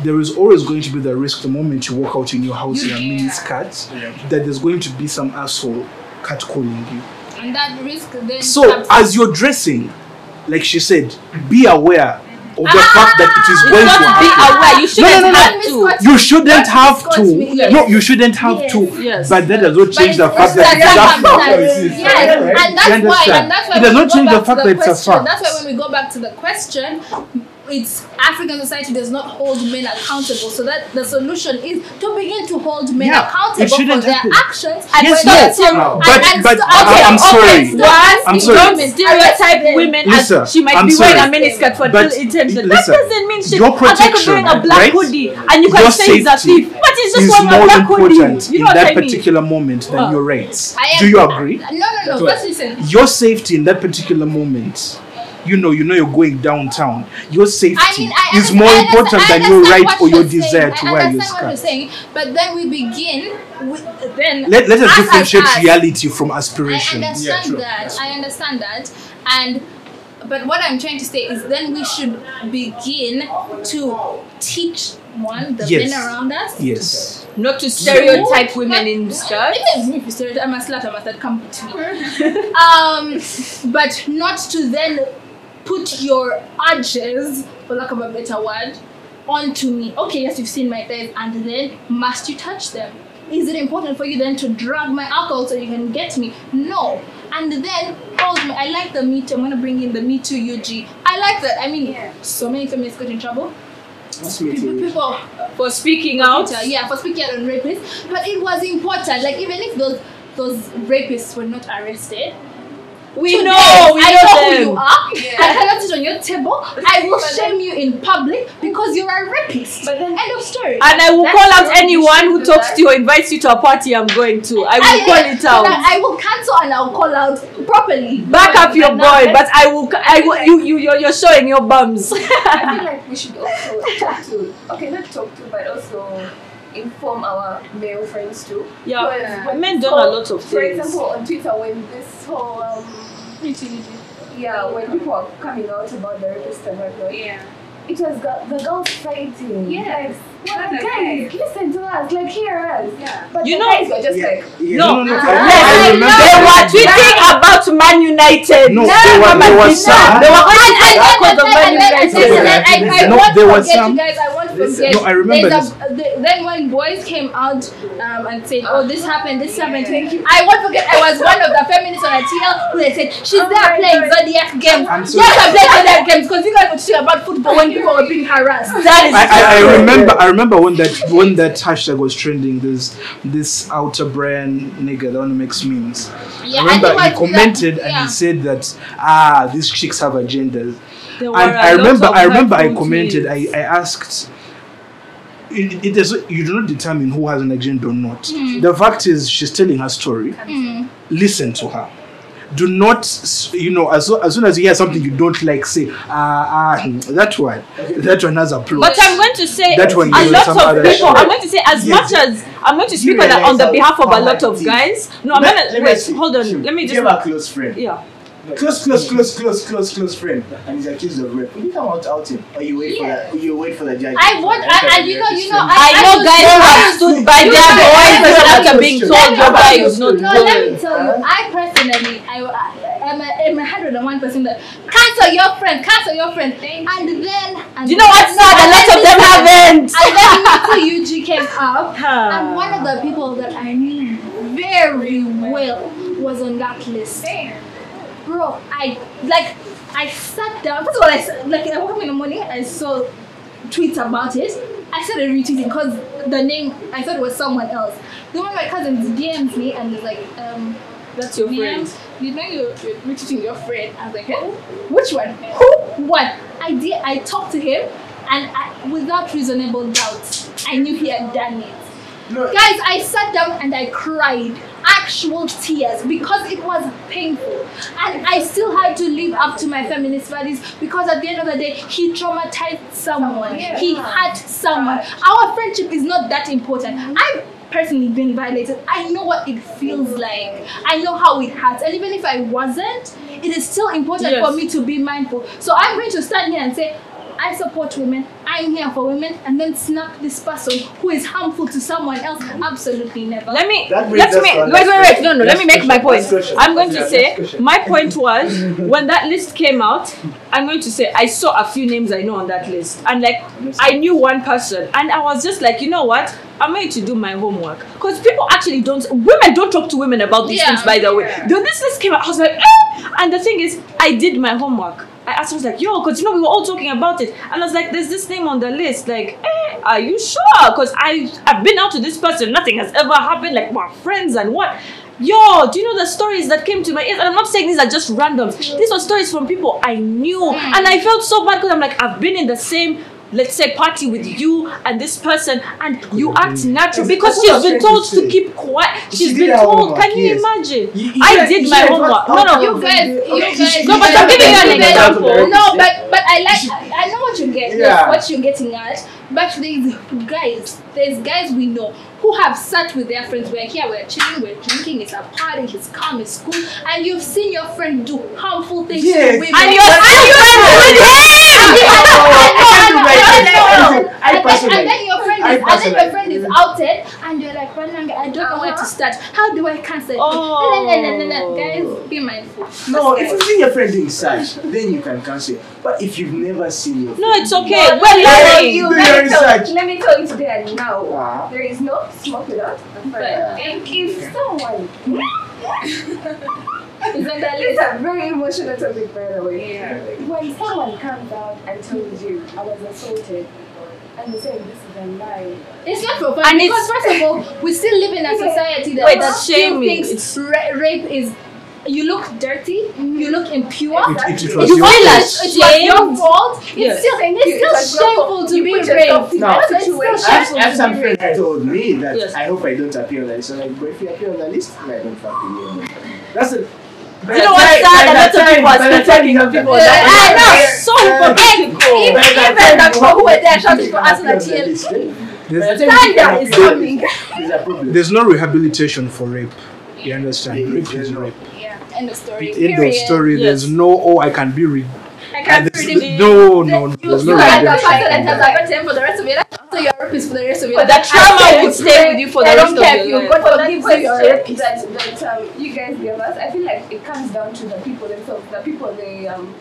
S5: there is always going to be the risk the moment you walk out in your house in a mini skirt
S2: Yeah.
S5: that there's going to be some asshole catcalling you.
S1: And that risk then.
S5: So
S1: comes-
S5: as you're dressing, like she said, be aware of the fact that it is
S3: It's
S5: going
S3: not
S5: to
S3: be
S5: happen.
S3: aware. You shouldn't
S5: no, no.
S3: have
S1: Don't
S3: to.
S5: You shouldn't have to.
S1: me.
S5: No, you shouldn't have
S1: Yes.
S5: to.
S3: Yes.
S5: But that does not change the fact
S1: it's-
S5: that
S1: it's
S5: it's
S1: that
S5: a
S1: fact
S5: fact.
S1: Yes, and that's why, and that's why
S5: It does not change the fact that it's a
S1: question,
S5: fact.
S1: That's why when we go back to the question, it's African society does not hold men accountable. So that the solution is to begin to hold men
S5: Yeah,
S1: accountable for their
S5: happen.
S1: actions.
S3: And
S5: Yes,
S3: stop
S5: no.
S3: to-
S2: No.
S5: But-
S1: and, and
S5: but
S1: okay,
S5: I'm sorry.
S1: stop
S5: I'm sorry.
S3: Don't stereotype
S1: Arrest them.
S3: women
S5: Listen,
S3: as she might
S5: I'm
S3: be wearing a
S5: sorry.
S3: miniskirt for
S5: But
S3: ill intention.
S5: listen,
S3: that doesn't mean shit.
S5: your
S3: I like
S5: protection,
S3: wearing a black
S5: right?
S3: hoodie and you can
S5: Your
S3: say he's a
S5: safety
S3: thief. But it's just
S5: is
S3: wearing a black hoodie.
S5: important
S3: You know
S5: in
S3: what
S5: that
S3: I mean?
S5: particular moment than
S3: Uh.
S5: your rates. Do you agree?
S1: No, no, no.
S2: That's
S1: listen.
S5: Your safety in that particular moment, you know, you know you're going downtown. Your safety
S1: I mean, I
S5: is more
S1: I
S5: important than your right or your desire
S1: saying.
S5: to wear your
S1: understand what you're saying, but then we begin with then.
S5: Let, let us
S1: us
S5: differentiate
S1: us.
S5: reality from aspiration
S1: I
S5: aspiration.
S1: understand
S2: Yeah, true.
S1: that. I understand that, and but what I'm trying to say is then we should begin to teach one the
S5: Yes.
S1: men around us.
S5: Yes.
S3: Not to stereotype women in skirts.
S1: Even if you stereotype, I'm a slut, I must have come to me. *laughs* um, but not to then put your urges, for lack of a better word, onto me. Okay, yes, you've seen my thighs, and then must you touch them? is it important for you then to drug my alcohol so you can get me? No. And then calls me. I like the Me Too. I'm gonna bring in the Me Too UG. I like that. I mean,
S6: Yeah.
S1: so many feminists got in trouble.
S4: What's me
S1: People,
S4: too?
S1: people
S3: For speaking out.
S1: Twitter, yeah, for speaking out on rapists. But it was important. Like even if those those rapists were not arrested,
S3: We
S1: today,
S3: know, we
S1: I
S3: know,
S1: know who you are.
S6: Yeah.
S1: I cannot sit on your table. *laughs* I will shame you in public because you're a rapist.
S6: But then-
S1: end of story.
S3: And I will
S6: That's
S3: call out anyone who talks to you or invites you to a party I'm going to. I will
S1: I-
S3: call it out.
S1: I, I will cancel and I'll call out properly.
S3: Back up your boy, but I will. I will. You, you, you're, you're showing your bums.
S6: I feel *laughs* like we should also talk to, okay, not talk to, but also inform our male friends too.
S3: Yeah,
S6: Because when
S3: men
S6: this
S3: done a lot of things.
S6: For example, on Twitter, when this whole, um, yeah, when people are coming out about the rapist and whatnot,
S7: Yeah.
S6: it was the, the girls fighting.
S7: Yes.
S6: Like,
S7: Not the
S6: guys, listen to us, like, hear us.
S7: Yeah.
S6: But
S3: You know-
S6: guys were just
S4: Yeah,
S6: like,
S4: yeah.
S3: No,
S5: No, no, no.
S6: Uh-huh.
S5: I, I remember.
S3: they were
S5: that.
S3: tweeting about Man United.
S5: No,
S3: Now
S5: there were-
S3: Mama
S5: there was
S3: did
S5: some.
S3: They were going
S1: And,
S3: to
S1: and,
S3: because of Man United.
S1: and, and I, I
S5: No,
S1: won't
S5: there
S1: forget
S5: some-
S1: you guys. I won't
S4: Listen.
S1: forget.
S5: No, I remember
S1: There's a, the, then when boys came out um, and said, "Oh, this happened, this happened," I won't forget. I was one of the feminists on a TL who they said she's
S6: Oh
S1: there playing
S6: God.
S1: Zodiac games.
S5: I'm so-
S1: yes, I'm playing Zodiac games because you guys were talking about football when people were being harassed.
S3: That is
S5: I, I, I remember I remember when that when that hashtag was trending this this outer brand nigga the one who makes memes.
S1: Yeah,
S5: I remember
S1: and
S5: he commented and
S1: yeah.
S5: he said that ah these chicks have agendas. And
S3: were a
S5: I
S3: lot
S5: remember I remember I commented
S3: tweets.
S5: I, I asked it, it is you do not determine who has an agenda or not.
S1: Hmm.
S5: The fact is she's telling her story. Listen to her. Do not, you know, as, as soon as you hear something you don't like, say, ah, ah, that one, that one has a plot.
S3: But I'm going to say
S5: That one
S3: a lot of people. I'm going to say as
S4: Yes.
S3: much as I'm going to speak on, on the behalf of a lot of guys. No, I'm gonna wait. Hold on. Let me just
S4: you have a close friend,
S3: yeah.
S4: Close, close, close, close, close, close friend, and he's accused of rape. Will you come out out him, or you wait for that? You wait for the judge.
S1: I want, I, and you know, you know,
S3: I
S1: I,
S3: know guys who have stood by their boys
S1: I-
S3: even
S1: I-
S3: after being told
S1: I-
S3: your guy is not good.
S1: No, let me tell you, I personally, I, I am a, am a hundred and one percent that cancel your friend, cancel your friend, and then and
S3: Do you know what's sad? A lot of them haven't. *laughs*
S1: And then *laughs* Me Too UG came up, and one of the people that I knew very well was on that list. Bro, I like, I sat down. First of all, I like I woke up in the morning, I saw tweets about it. I started retweeting because the name I thought it was someone else. Then one of my cousins DM'd me and was like, um,
S3: That's your
S1: "Ma'am,
S3: friend.
S1: You know you're, you're retweeting your friend. I was like? Which one? Who? What? I did. I talked to him, and I, without reasonable doubt, I knew he had done it.
S4: No,
S1: Guys, I sat down and I cried actual tears because it was painful. And I still had to live up to my feminist values because at the end of the day, he traumatized someone.
S6: Yeah.
S1: He hurt someone. Our friendship is not that important. Mm-hmm. I've personally been violated. I know what it feels mm-hmm. like. I know how it hurts. And even if I wasn't, it is still important
S3: Yes.
S1: for me to be mindful. So I'm going to stand here and say, I support women. I'm here for women, and then snap this person who is harmful to someone else. Absolutely never.
S3: Let me let me wait wait wait no no let me make my point. I'm going to say my point was when that list came out. I'm going to say I saw a few names I know on that list and like I knew one person and I was just like you know what I'm going to do my homework because people actually don't women don't talk to women about these
S1: Yeah,
S3: things by the way.
S7: yeah.
S3: When this list came out I was like eh! and the thing is I did my homework. I asked her, I was like, yo, because you know, we were all talking about it. And I was like, there's this name on the list. Like, eh, are you sure? Because I've been out to this person, nothing has ever happened. Like, we're friends and what? Yo, do you know the stories that came to my ears? And I'm not saying these are just randoms. These were stories from people I knew. And I felt so bad because I'm like, I've been in the same let's say party with you and this person and you act natural because
S4: that's what I
S3: she's
S4: was
S3: been told to keep quiet. She's been told can you imagine?
S4: You- you
S3: i did my homework. no no.
S1: you guys, you guys,
S3: No, but I'm giving you an example.
S1: No, but but I like I I know what you're getting.
S4: Yeah.
S1: What you're getting at. But there's guys, there's guys we know who have sat with their friends. We're here, we're chilling, we're drinking. It's a party. It's calm. It's cool. And you've seen your friend do harmful things
S4: Yes.
S1: to women.
S3: and you're and you're with him
S4: I can't do
S1: And-
S4: right.
S1: and-
S4: I
S1: and-
S4: personally-
S1: and then your friend
S5: I
S1: and then your
S5: personally-
S1: friend is outed, and you're like, "Ranang, I don't know where to
S6: Uh-huh.
S1: start. How do I cancel it?"
S3: Oh.
S1: No, no, no, no, no, guys, be mindful.
S4: No, if you've seen your friend doing such, then you can cancel. But if you've never seen your
S3: No, it's
S4: do-
S3: okay.
S6: Well,
S3: We're
S6: let me you,
S4: Do
S6: let me tell- Let me tell you today and now. There is no smoke without a fire. And if someone
S1: It's on *laughs* the
S6: It's a very emotional topic, by the way. When someone comes out and tells you, I was assaulted, and they say this is a lie.
S1: It's not for fun
S3: And
S1: because
S3: it's-
S1: first of all, *laughs* we still live in a society that,
S3: Wait,
S1: that still
S3: shaming.
S1: thinks ra- rape is. You look dirty. Mm-hmm. You look impure.
S5: It, it, it
S1: You
S5: was
S3: You
S5: your
S3: feel
S1: feel
S3: like
S1: like
S5: fault.
S1: it was your
S3: shamed.
S1: fault. It's
S3: Yes.
S1: still,
S6: Thank
S1: it's
S6: you.
S1: still
S6: It
S1: shameful to be
S6: put yourself
S1: raped.
S6: in
S4: No.
S1: It's still
S6: situation.
S4: I have,
S1: shameful to
S4: some
S1: be
S4: friends
S1: raped.
S4: that told me that
S3: Yes.
S4: I hope I don't appear on the list. So like, but if you appear on the list, I don't fucking you. That's it.
S3: You know what's sad? A lot of people are still talking of people that
S1: I know.
S3: So hypocritical.
S1: Even, even the people who were there shouting for us on the
S4: There's,
S1: TL.
S5: There's,
S6: Thunder is coming.
S4: there's a problem.
S5: there's no rehabilitation for rape. You understand?
S4: Yeah,
S5: Rape is rape.
S1: Yeah, end of story.
S5: End of story.
S3: Yes.
S5: There's no, oh, I can be re-
S1: I can't
S5: there's-
S1: redeem it.
S5: No, no, no.
S1: You,
S5: There's
S1: you
S5: no
S1: had the
S5: redemption.
S1: person that has a bad for the rest of your life. So you're a rapist for the rest of your
S3: But
S1: life.
S3: that trauma
S1: I
S3: would stay with you for the
S1: I
S3: rest
S1: don't
S3: of
S1: care
S3: your
S1: if you
S3: life.
S1: God
S6: For that
S1: forgives you, you're a
S6: question
S1: rapist.
S6: that, that um, you guys gave us, I feel like it comes down to the people themselves, the people they um,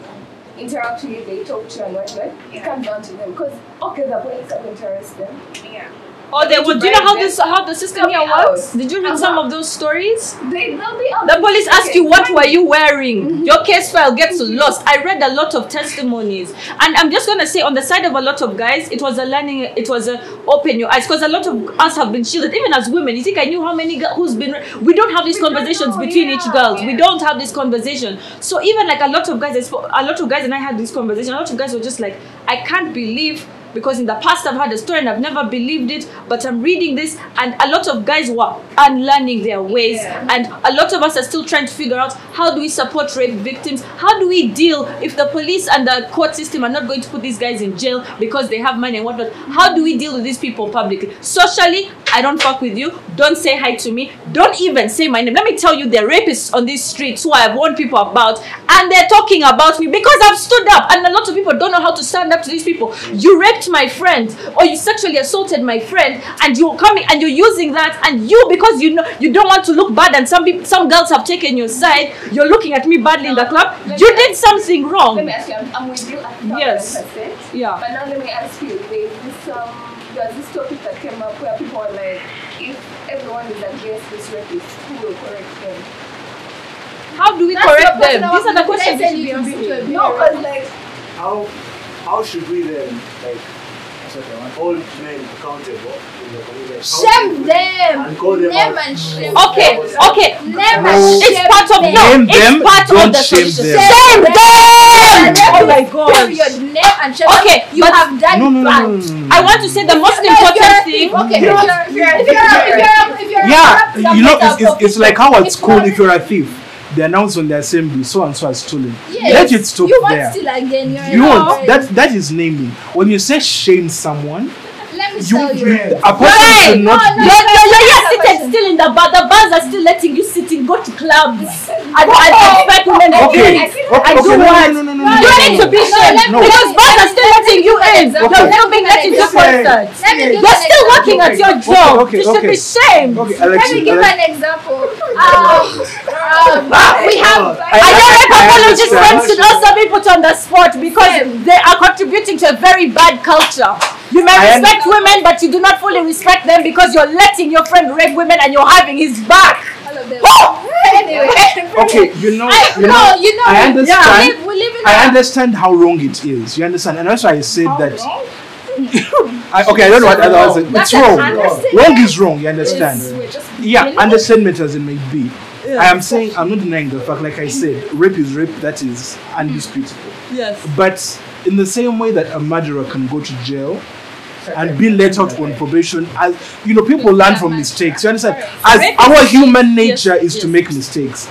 S6: interact with, they talk to and whatnot. It comes down to them. Because, okay, the police are going to arrest them. Yeah.
S3: Oh, they would. Do you know how this how the system here works? Did you read some of those stories?
S6: They, they'll be.
S3: The police ask you what were you wearing.
S1: Mm-hmm.
S3: Your case file gets lost. I read a lot of testimonies, and I'm just gonna say on the side of a lot of guys, it was a learning. It was a open your eyes because a lot of us have been shielded. Even as women, you think I knew how many who's been. We don't have these
S6: We
S3: conversations between each
S6: yeah,
S3: girls. We don't have this conversation. So even like a lot of guys, a lot of guys and I had this conversation. A lot of guys were just like, I can't believe because in the past I've had a story and I've never believed it, but I'm reading this, and a lot of guys were unlearning their ways,
S6: Yeah.
S3: and a lot of us are still trying to figure out how do we support rape victims? How do we deal if the police and the court system are not going to put these guys in jail because they have money and whatnot? How do we deal with these people publicly? Socially, I don't fuck with you. Don't say hi to me. Don't even say my name. Let me tell you, there are rapists on these streets who I have warned people about, and they're talking about me because I've stood up, and a lot of people don't know how to stand up to these people. You raped my friend, or you sexually assaulted my friend, and you're coming and you're using that, and you because you know you don't want to look bad, and some people, some girls have taken your side. You're looking at me badly in the club. You
S6: me
S3: did something
S6: Let
S3: wrong.
S6: me ask you, I'm, I'm with you at thousand
S3: Yes. Yeah.
S6: But now let me ask you, there's this um, there's this topic that came up where people are like, if everyone is against this rapist, who will correct them?
S3: How do we
S1: That's
S3: correct
S1: your
S3: them? These are the questions
S1: They
S3: we should be
S1: to
S3: asking.
S1: be-
S6: No, because like,
S7: How how should we then like hold men accountable in the community?
S1: Shame them.
S7: And call them
S1: Name
S7: out.
S1: and shame.
S3: Okay, okay.
S1: Name
S5: No.
S1: and shame.
S3: It's part of
S1: them.
S3: no.
S5: Name
S3: it's
S5: them,
S3: part of the
S5: shame
S3: solution.
S5: them.
S3: Shame them. Oh my god.
S1: Period. Name and shame.
S3: Okay,
S1: you
S3: but-
S1: have done
S5: No, no, no, no, no, no.
S3: I want to say the most
S1: No, if you're a
S3: important
S1: thief,
S3: thing.
S1: Okay, if you're, if you're, if you're, if you're, if you're
S5: Yeah, you know, it's, it's, it's like how at
S1: It's
S5: school, if you're a thief, they announce on the assembly, so and so has stolen.
S1: Yes.
S5: Let it stop
S1: you want
S5: there.
S1: still again. You're
S5: You
S1: a
S5: want that? That is naming. When you say shame someone,
S1: Let me
S5: you
S1: tell you.
S5: a person
S3: Hey,
S5: should not
S1: no,
S5: be.
S3: You're, you're, you're here
S1: That's
S3: seated still in the bar. The bars are still letting you sit in, go to clubs. And, and expect women to
S5: Okay,
S3: drink.
S5: okay,
S3: And do
S5: okay, no,
S3: what?
S5: no, no, no, no,
S3: You
S5: no,
S3: need
S5: no.
S3: to be
S1: No,
S3: shamed
S1: let me-
S3: because
S1: let me-
S3: bars are still letting you in.
S1: example.
S3: You're
S1: Let
S3: still being let into concerts.
S1: Let me give
S3: You're still working at your job. You should be shamed.
S5: Okay,
S1: Let me give an example. Um, um, we have.
S5: I-
S3: And your
S5: I-
S3: rape
S5: I
S3: apologist
S5: understand.
S3: friends should also be put on the spot because they are contributing to a very bad culture. You may
S5: I
S3: respect women, but you do not fully respect them because you're letting your friend rape women and you're having his back.
S1: All of them.
S3: Oh!
S1: Anyway.
S5: Okay, you know,
S1: I,
S5: you
S1: no,
S5: know,
S1: you know.
S5: I
S1: we-
S5: understand.
S1: We live, we live in
S5: I
S1: a-
S5: understand how wrong it is. You understand, and that's why I said that. I, okay, I don't know what otherwise. It's
S1: That's
S5: wrong. Wrong is wrong. You understand?
S1: It's- we're just
S5: Yeah,
S1: feeling
S5: understatement as it may be. I am saying I'm not denying the fact. Like I said, rape is rape. That is undisputable.
S3: Yes.
S5: But in the same way that a murderer can go to jail and be let out on probation, as you know, people learn from mistakes. You understand? As our human nature is to make mistakes,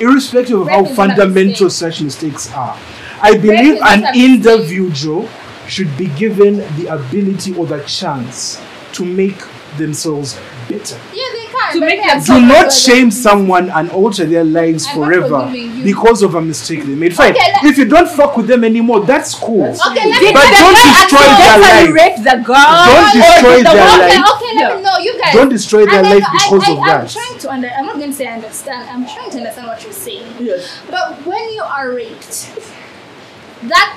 S5: irrespective of how
S1: is not a
S5: fundamental such mistakes are. I believe an individual should be given the ability or the chance to make themselves better.
S1: Yeah, they
S3: to make them
S5: Do not shame someone and alter their lives
S1: I'm
S5: forever because of a mistake they made. Fine.
S1: Okay,
S5: if you don't fuck with them anymore, that's cool.
S1: Okay, let me
S5: But
S3: the
S5: don't destroy their life.
S3: rape the girl?
S5: Don't destroy
S3: the
S5: their
S3: one-
S5: life.
S1: okay, let me know. You guys.
S5: Don't destroy their life because
S1: I,
S5: of
S1: I,
S5: that.
S1: I'm trying to under. I'm not going to say I understand. I'm trying to understand what you're saying.
S3: Yes.
S1: But when you are raped, that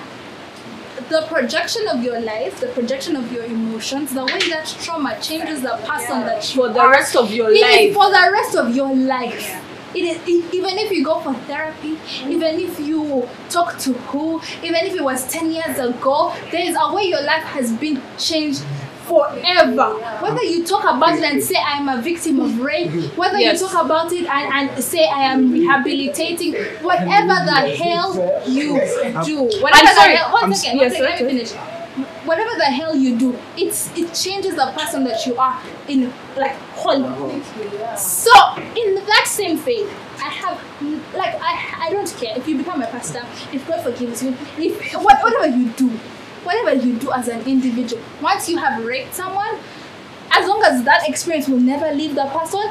S1: the projection of your life, the projection of your emotions, the way that trauma changes the person that you
S3: For the
S1: are,
S3: rest of your life.
S1: for the rest of your life. Yeah. It is e- even if you go for therapy, even if you talk to who, even if it was ten years ago, there is a way your life has been changed forever. Whether you talk about it and say I am a victim of rape, whether
S3: Yes.
S1: you talk about it and, and say I am rehabilitating, whatever the hell you do, whatever
S3: I'm
S1: the hell, one
S5: I'm
S1: second,
S3: s-
S1: one
S3: yes,
S1: second, let me finish whatever the hell you do, it's it changes the person that you are in like whole. So in that same faith, I have like I I don't care if you become a pastor, if God forgives you, if what, whatever you do, whatever you do as an individual, once you have raped someone, as long as that experience will never leave the person,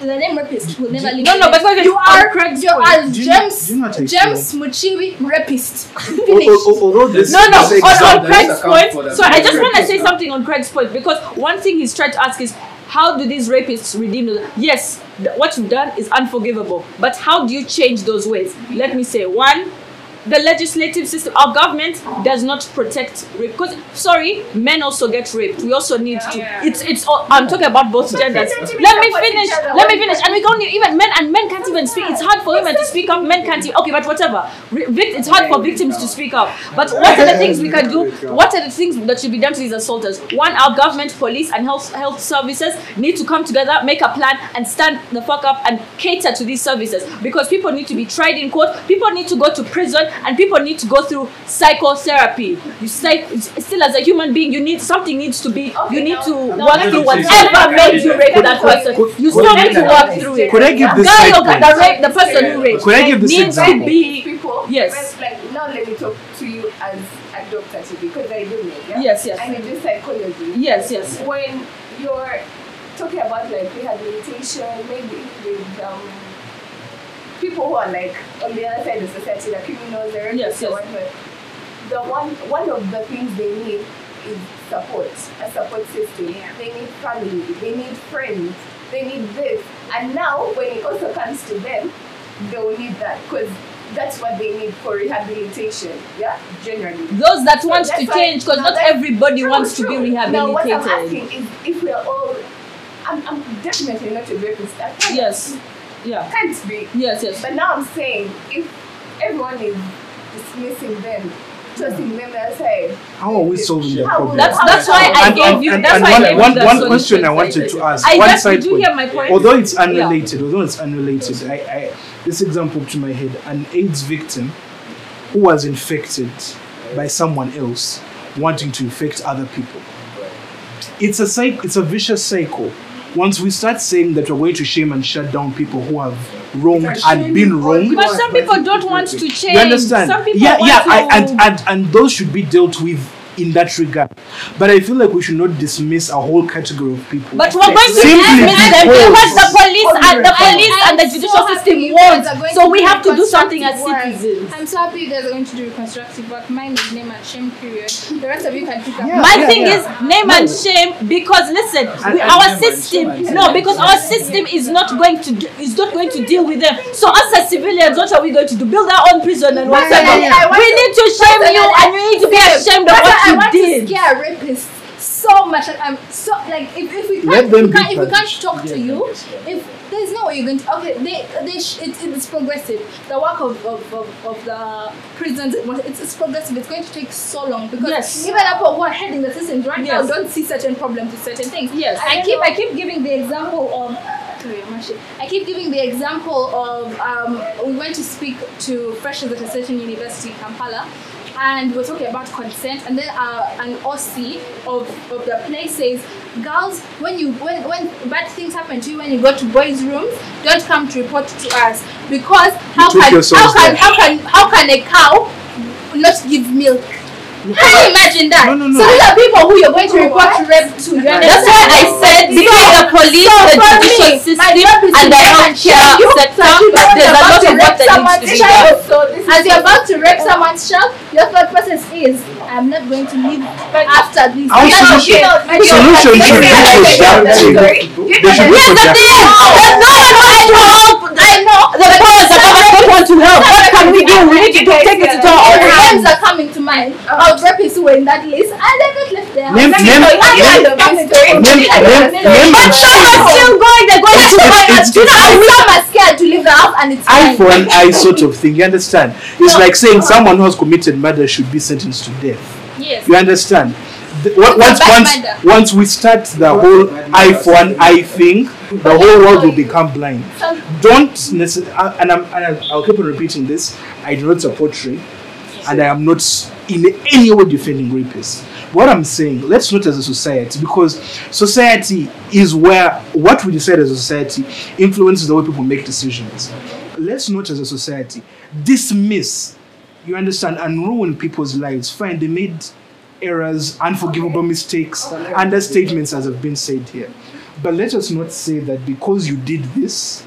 S1: the name rapist will never leave.
S3: No, no,
S1: name.
S3: but
S1: you are
S3: Craig's
S1: you are
S5: do you-
S1: James
S5: do you know what I
S1: James Muchiwi rapist. *laughs*
S5: Oh, al-
S1: Finished.
S5: al- al- Although oh, oh, this
S3: No, no,
S5: this
S3: on, on Craig's point. So I just want to say something on Craig's point because one thing he's trying to ask is how do these rapists redeem? the- Yes, th- what you've done is unforgivable, but how do you change those ways? Let me say one. The legislative system, our government does not protect rape. Because sorry, men also get raped. We also need to. It's it's. all- I'm talking about both genders. Let me finish. Let me finish. And we can't even men and men can't even speak. It's hard for women to speak up. Men can't. Okay, but whatever. It's hard for victims to speak up. But what are the things we can do? What are the things that should be done to these assaulters? One, our government, police, and health health services need to come together, make a plan, and stand the fuck up and cater to these services because people need to be tried in court. People need to go to prison, and people need to go through psychotherapy. You say still as a human being, you need something needs to be. You need to work through whatever made you rape that person. You still need to work through it.
S5: Could I give this
S3: Guy
S5: side
S3: or
S5: point?
S3: the rape, the person who raped
S5: Could I give this
S3: needs to
S5: example?
S3: be.
S6: people.
S3: Yes.
S6: Like now, let me talk to you as a doctor too, because I do know. Yeah?
S3: Yes, yes.
S6: And I do psychology.
S3: Yes, yes.
S6: When you're talking about like rehabilitation, maybe with um, people who are like on the other side of society, the criminals, the rapists,
S3: Yes,
S6: or
S3: yes.
S6: whatever, the one one of the things they need is support, a support system. They need family, they need friends, they need this. And now, when it also comes to them, they will need that because that's what they need for rehabilitation. Yeah, generally.
S3: Those that
S6: So
S3: want to
S6: why-
S3: change, because not everybody
S6: true,
S3: wants to
S6: true.
S3: be
S6: Now, what I'm
S3: rehabilitated.
S6: asking is if we're all, I'm, I'm definitely not a rapist. I can't,
S3: Yes. Yeah.
S6: can't be.
S3: Yes, yes.
S6: But now I'm saying if everyone is dismissing them, tossing them aside,
S5: How are we solving the problem?
S3: That's that's why I
S5: And-
S3: gave
S5: and-
S3: you.
S5: and-
S3: That's
S5: and
S3: why I
S5: one-
S3: gave you
S5: one-
S3: the
S5: one
S3: solution
S5: question I wanted to ask,
S3: I
S5: one
S3: just,
S5: side
S3: did you
S5: point.
S3: hear my point?
S5: Although it's unrelated, although it's unrelated, I, I this example to my head: an AIDS victim who was infected by someone else wanting to infect other people. It's a cycle. It's a vicious cycle. Once we start saying that we're going to shame and shut down people who have wronged and been wronged,
S3: But some people don't want to change.
S5: you understand?
S3: Some people
S5: yeah,
S3: want
S5: yeah,
S3: to.
S5: I, and, and and those should be dealt with in that regard. But I feel like we should not dismiss a whole category of people.
S3: but we're going to
S5: Simply
S3: dismiss them
S5: because-
S3: because the police and the police
S1: I'm
S3: and the judicial
S1: happy
S3: system
S1: you
S3: won't. So we have to do something as citizens.
S1: I'm so happy you guys are going to do reconstructive work. Mine is name and shame period. The rest of you can pick up.
S5: Yeah.
S3: My thing
S5: yeah.
S3: is name and shame because listen, we,
S5: and
S3: our system
S2: shame and
S3: no because our system is not going to do- is not going to deal with them. So us as civilians, what are we going to do? Build our own prison and whatever.
S1: yeah, yeah. I
S3: We need to shame you and you need to be ashamed of
S1: That's why I
S3: what
S1: want
S3: you
S1: to scare rapists so much. Like I'm so like if, if we can't, if we can't, if we can't
S5: punished.
S1: talk to you, if there's no way you're going to okay, they they sh- it, it's progressive. The work of, of, of, of the prisons it's, it's progressive. It's going to take so long because
S3: Yes.
S1: even people who are heading the systems right
S3: Yes.
S1: now don't see certain problems with certain things.
S3: Yes.
S1: I keep I keep giving the example of. I'm actually- I keep giving the example of um, we went to speak to freshers at Ascension University in Kampala, and we're talking about consent, and then uh, an OC of, of the place says, girls, when you when when bad things happen to you when you go to boys' rooms, don't come to report to us. Because how
S5: took
S1: can how can how can how can a cow not give milk? Can you imagine that?
S5: No, no, no.
S1: So these are people who you're going to report to rape to.
S8: That's why I said between the police, the judicial system, and the healthcare sector, there's a lot of work that needs to be done.
S6: So this
S1: As you're about to rape someone's child, your thought process is, I'm not going to live after this.
S5: Our
S1: That's
S5: solution-
S1: okay.
S5: solution should be productive. They should be
S8: Here's the thing,
S5: productive.
S8: there's no one wants to help. I know the powers above us don't want to help. What can we do? We need to take it to our
S1: All
S8: own
S1: the names
S8: hands.
S1: are coming to mind uh-huh. of rapists who were in that list, and they're not left there.
S5: Name,
S1: Let me
S5: name,
S1: tell I
S5: name,
S8: But some are still going. They're going to
S5: It's-
S8: fight us. Do you know how
S1: And
S8: we
S1: some are scared to leave the house, and it's
S5: Eye
S1: fine.
S5: for an eye sort of thing. You understand? It's like saying someone who has committed murder should be sentenced to death.
S1: Yes.
S5: You understand? The- Once, once, once we start the whole eye for an eye thing, the whole world will become blind. Don't necessarily, uh, and, I'm, and I'll keep on repeating this. I do not support rape, and I am not in any way defending rapists. What I'm saying, let's not as a society, because society is where what we decide as a society influences the way people make decisions. Let's not as a society dismiss, you understand, and ruin people's lives. Fine, they made errors, unforgivable mistakes, understatements, as have been said here. But let us not say that because you did this,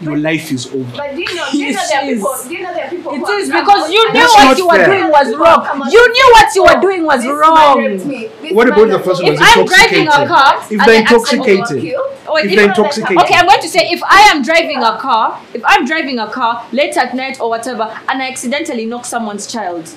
S5: your life is over.
S6: But do you know, do you know there are people, do you know there are people
S3: It
S6: who
S3: is
S6: have
S3: because
S6: come
S3: you
S6: out
S3: knew what you were
S5: fair.
S3: doing was
S6: People
S3: wrong. You knew what you were
S6: oh,
S3: doing was
S6: this
S3: wrong.
S6: raped me. This
S5: What about the
S6: raped
S5: person
S6: me.
S5: who's
S3: If I'm driving a car,
S5: If they're
S3: I
S5: intoxicated,
S6: Killed?
S3: Oh, wait,
S5: if they're
S3: know
S5: intoxicated.
S3: Okay, I'm going to say if I am driving a car, if I'm driving a car late at night or whatever, and I accidentally knock someone's child,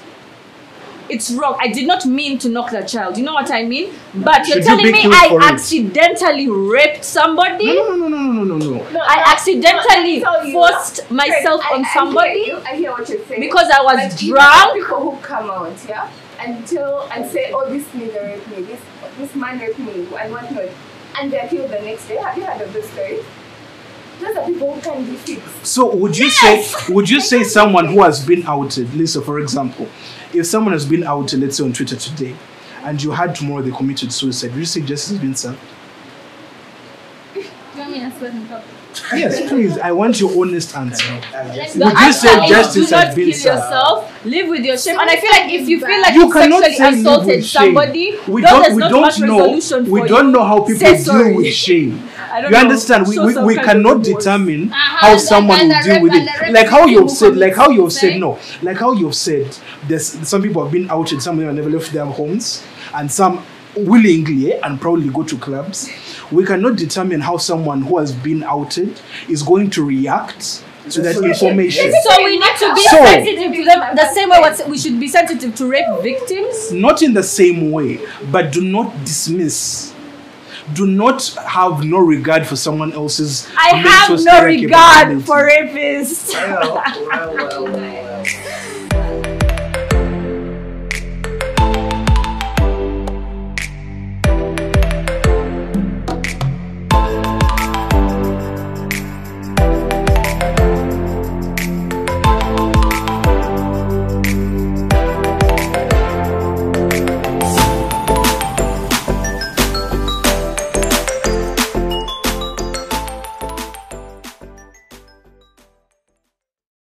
S3: it's wrong. I did not mean to knock the child. You know what I mean? But you're
S5: Should you
S3: telling
S5: be
S3: me I
S5: for it?
S3: accidentally raped somebody?
S5: No, no, no, no, no, no, no, no.
S6: No,
S3: I accidentally
S6: no, let you.
S3: forced myself
S6: I-
S3: on
S6: I hear
S3: somebody
S6: you, I hear what you're saying.
S3: because I was
S6: But you know,
S3: drunk.
S6: people who come out, yeah, and tell and say, "Oh, this nigga raped me. This this man raped me," and whatnot, and they're killed the next day. Have you heard of this story?
S5: So would you say *laughs* would you say someone who has been outed, Lisa, for example, if someone has been outed, let's say on Twitter today, and you had tomorrow they committed suicide, would you say justice has been served?
S1: Do me to swear on?
S5: Yes, please. I want your honest answer.
S3: Uh, the
S5: Would you say
S3: answer is
S5: justice
S3: do
S5: has
S3: not
S5: been
S3: kill
S5: served?
S3: yourself. Live with your shame. And I feel like if you feel like
S5: You
S3: you
S5: cannot
S3: sexually
S5: say live
S3: assaulted somebody,
S5: We don't
S3: there's
S5: we
S3: not
S5: don't know we don't
S3: you,
S5: know how people deal with shame.
S3: I don't
S5: You
S3: know,
S5: understand? We,
S3: show
S5: we, we cannot determine
S1: Uh-huh,
S5: how someone will deal with
S1: rep- and the
S5: it. Like how you've said, like how you've
S1: commit
S5: said, no, like how you've said, there's some people have been outed, some of them have never left their homes, and some willingly and proudly go to clubs. We cannot determine how someone who has been outed is going to react to that information.
S3: So we need to be
S5: So-
S3: sensitive to them the same way we should be sensitive to rape victims.
S5: not in the same way, but do not dismiss. Do not have no regard for someone else's.
S3: I
S5: mental
S3: have no
S5: state
S3: regard
S5: capability.
S3: for rapists.
S7: Well, well, well, well. *laughs*